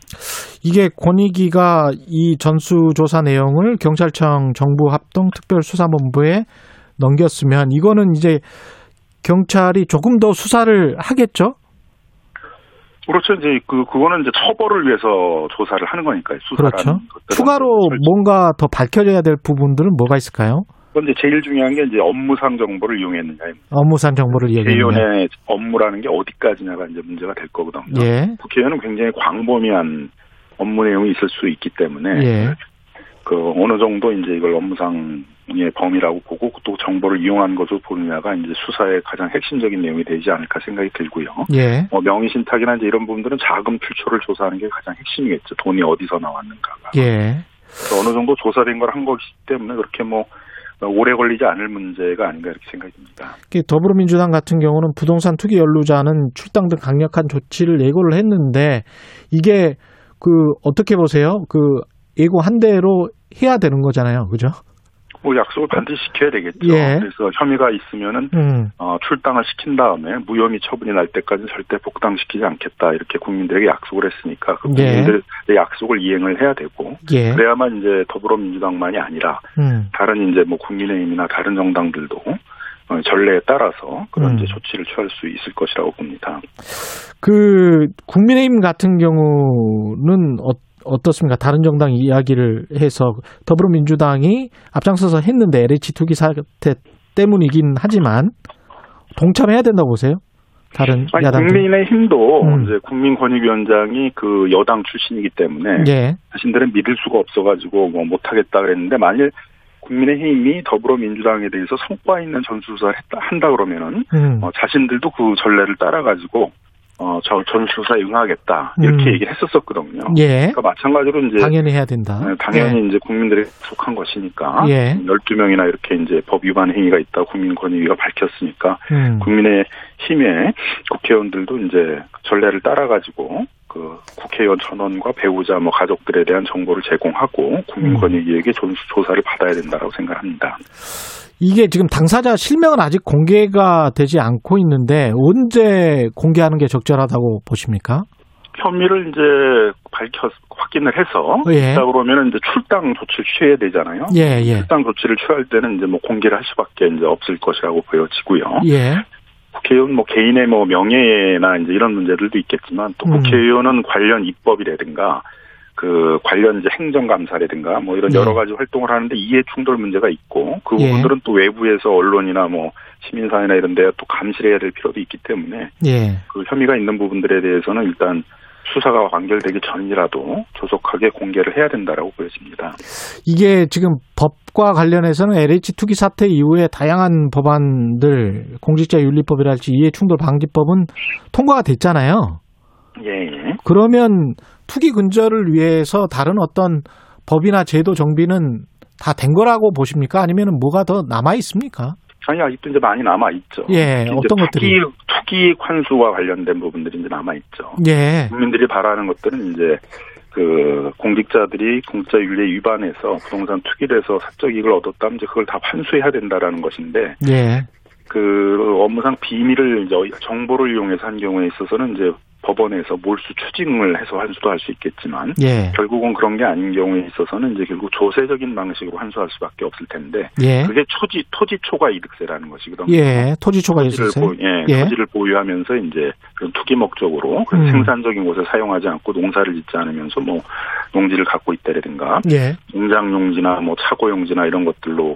이게 권익위가 이 전수조사 내용을 경찰청 정부 합동 특별수사본부에 넘겼으면 이거는 이제 경찰이 조금 더 수사를 하겠죠? 그렇죠. 이제 그 그거는 이제 처벌을 위해서 조사를 하는 거니까요. 수사라는 그렇죠. 추가로 뭔가 더 밝혀져야 될 부분들은 뭐가 있을까요? 그런데 제일 중요한 게 이제 업무상 정보를 이용했느냐입니다. 업무상 정보를 이야기하는 국회의원의 업무라는 게 어디까지냐가 이제 문제가 될 거거든요. 예. 국회의원은 굉장히 광범위한 업무 내용이 있을 수 있기 때문에 예. 그 어느 정도 이제 이걸 업무상의 범위라고 보고 또 정보를 이용한 것으로 보느냐가 이제 수사의 가장 핵심적인 내용이 되지 않을까 생각이 들고요. 예. 뭐 명의 신탁이나 이제 이런 부분들은 자금 출처를 조사하는 게 가장 핵심이겠죠. 돈이 어디서 나왔는가가. 예. 어느 정도 조사된 걸 한 것이기 때문에 그렇게 뭐 오래 걸리지 않을 문제가 아닌가 이렇게 생각이 듭니다. 그 더불어민주당 같은 경우는 부동산 투기 연루자는 출당 등 강력한 조치를 예고를 했는데 이게 그 어떻게 보세요? 그 예고한 대로 해야 되는 거잖아요. 그죠? 뭐 약속을 반드시 지켜야 되겠죠. 예. 그래서 혐의가 있으면은 음. 어, 출당을 시킨 다음에 무혐의 처분이 날 때까지 절대 복당시키지 않겠다 이렇게 국민들에게 약속을 했으니까 그 예. 국민들의 약속을 이행을 해야 되고 예. 그래야만 이제 더불어민주당만이 아니라 음. 다른 이제 뭐 국민의힘이나 다른 정당들도 어, 전례에 따라서 그런 음. 이제 조치를 취할 수 있을 것이라고 봅니다. 그 국민의힘 같은 경우는 어, 어떻습니까? 다른 정당 이야기를 해서 더불어민주당이 앞장서서 했는데 LH 투기 사태 때문이긴 하지만 동참해야 된다고 보세요? 다른 아니, 야당 국민의힘도 음. 이제 국민권익위원장이 그 여당 출신이기 때문에 예. 자신들은 믿을 수가 없어가지고 뭐 못하겠다 그랬는데 만일 국민의힘이 더불어민주당에 대해서 성과 있는 전수조사를 했다, 한다 그러면은 음. 어, 자신들도 그 전례를 따라가지고 어, 저 전수조사에 응하겠다 이렇게 음. 얘기를 했었었거든요. 예. 그러니까 마찬가지로 이제 당연히 해야 된다. 네, 당연히 이제 국민들에 속한 것이니까 예. 12명이나 이렇게 이제 법 위반 행위가 있다 국민권익위가 밝혔으니까 음. 국민의 힘의 국회의원들도 이제 전례를 따라 가지고 그 국회의원 전원과 배우자 뭐 가족들에 대한 정보를 제공하고 국민권익위에게 조사를 받아야 된다라고 생각합니다. 이게 지금 당사자 실명은 아직 공개가 되지 않고 있는데 언제 공개하는 게 적절하다고 보십니까? 혐의를 이제 밝혀 확인을 해서 예. 있다 그러면 이제 출당 조치를 취해야 되잖아요. 예, 예. 출당 조치를 취할 때는 이제 뭐 공개를 할 수밖에 이제 없을 것이라고 보여지고요. 예. 국회의원 뭐 개인의 뭐 명예나 이제 이런 문제들도 있겠지만 또 음. 국회의원은 관련 입법이라든가 그 관련 이제 행정감사라든가 뭐 이런 네. 여러 가지 활동을 하는데 이해 충돌 문제가 있고 그 예. 부분들은 또 외부에서 언론이나 뭐 시민사회나 이런 데가 또 감시해야 될 필요도 있기 때문에 예. 그 혐의가 있는 부분들에 대해서는 일단 수사가 완결되기 전이라도 조속하게 공개를 해야 된다라고 보여집니다. 이게 지금 법과 관련해서는 LH 투기 사태 이후에 다양한 법안들 공직자윤리법이랄지 이해충돌 방지법은 통과가 됐잖아요. 예, 예. 그러면 투기 근절을 위해서 다른 어떤 법이나 제도 정비는 다 된 거라고 보십니까? 아니면 뭐가 더 남아 있습니까? 아니 아직도 이제 많이 남아 있죠. 예, 어떤 것들이? 투기 투기 환수와 관련된 부분들이 이제 남아 있죠. 예. 국민들이 바라는 것들은 이제 그 공직자들이 공직자 윤리에 위반해서 부동산 투기를 해서 사적 이익을 얻었다면 이제 그걸 다 환수해야 된다라는 것인데 예. 그 업무상 비밀을 이제 정보를 이용해서 한 경우에 있어서는 이제 법원에서 몰수 추징을 해서 환수도 할 수 있겠지만 예. 결국은 그런 게 아닌 경우에 있어서는 이제 결국 조세적인 방식으로 환수할 수밖에 없을 텐데 예. 그게 토지 토지 초과 이득세라는 것이거든요. 예. 토지를 있었어요. 보, 예, 예. 토지를 보유하면서 이제 그런 투기 목적으로 음. 생산적인 곳에 사용하지 않고 농사를 짓지 않으면서 뭐 농지를 갖고 있다라든가 예. 농장 용지나 뭐 차고 용지나 이런 것들로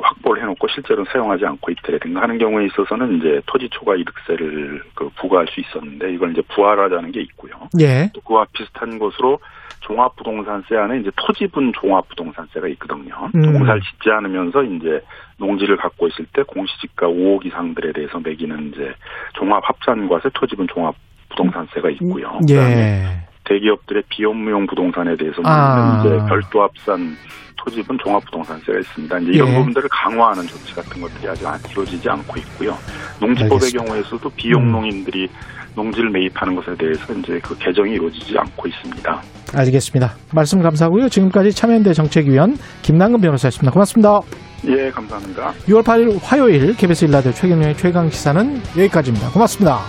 확보를 해놓고 실제로 사용하지 않고 있다라든가 하는 경우에 있어서는 이제 토지 초과 이득세를 그 부과할 수 있었는데 이걸 이제 부활하자는 게 있고요. 예. 또 그와 비슷한 것으로 종합부동산세 안에 이제 토지분 종합부동산세가 있거든요. 음. 농사를 짓지 않으면서 이제 농지를 갖고 있을 때 공시지가 5억 이상들에 대해서 매기는 이제 종합합산과세 토지분 종합부동산세가 있고요. 그다음에 예. 대기업들의 비업무용 부동산에 대해서 아. 이제 별도 합산 토지분 종합부동산세가 있습니다. 이제 이런 예. 부분들을 강화하는 조치 같은 것들이 아직 안 이루어지지 않고 있고요. 농지법의 알겠습니다. 음. 경우에서도 비용농인들이 농지를 매입하는 것에 대해서 이제 그 개정이 이루어지지 않고 있습니다. 알겠습니다. 말씀 감사하고요. 지금까지 참여연대 정책위원 김남근 변호사였습니다. 고맙습니다. 예, 감사합니다. 6월 8일 화요일 KBS 일라디오 최경영의 최강 시사는 여기까지입니다. 고맙습니다.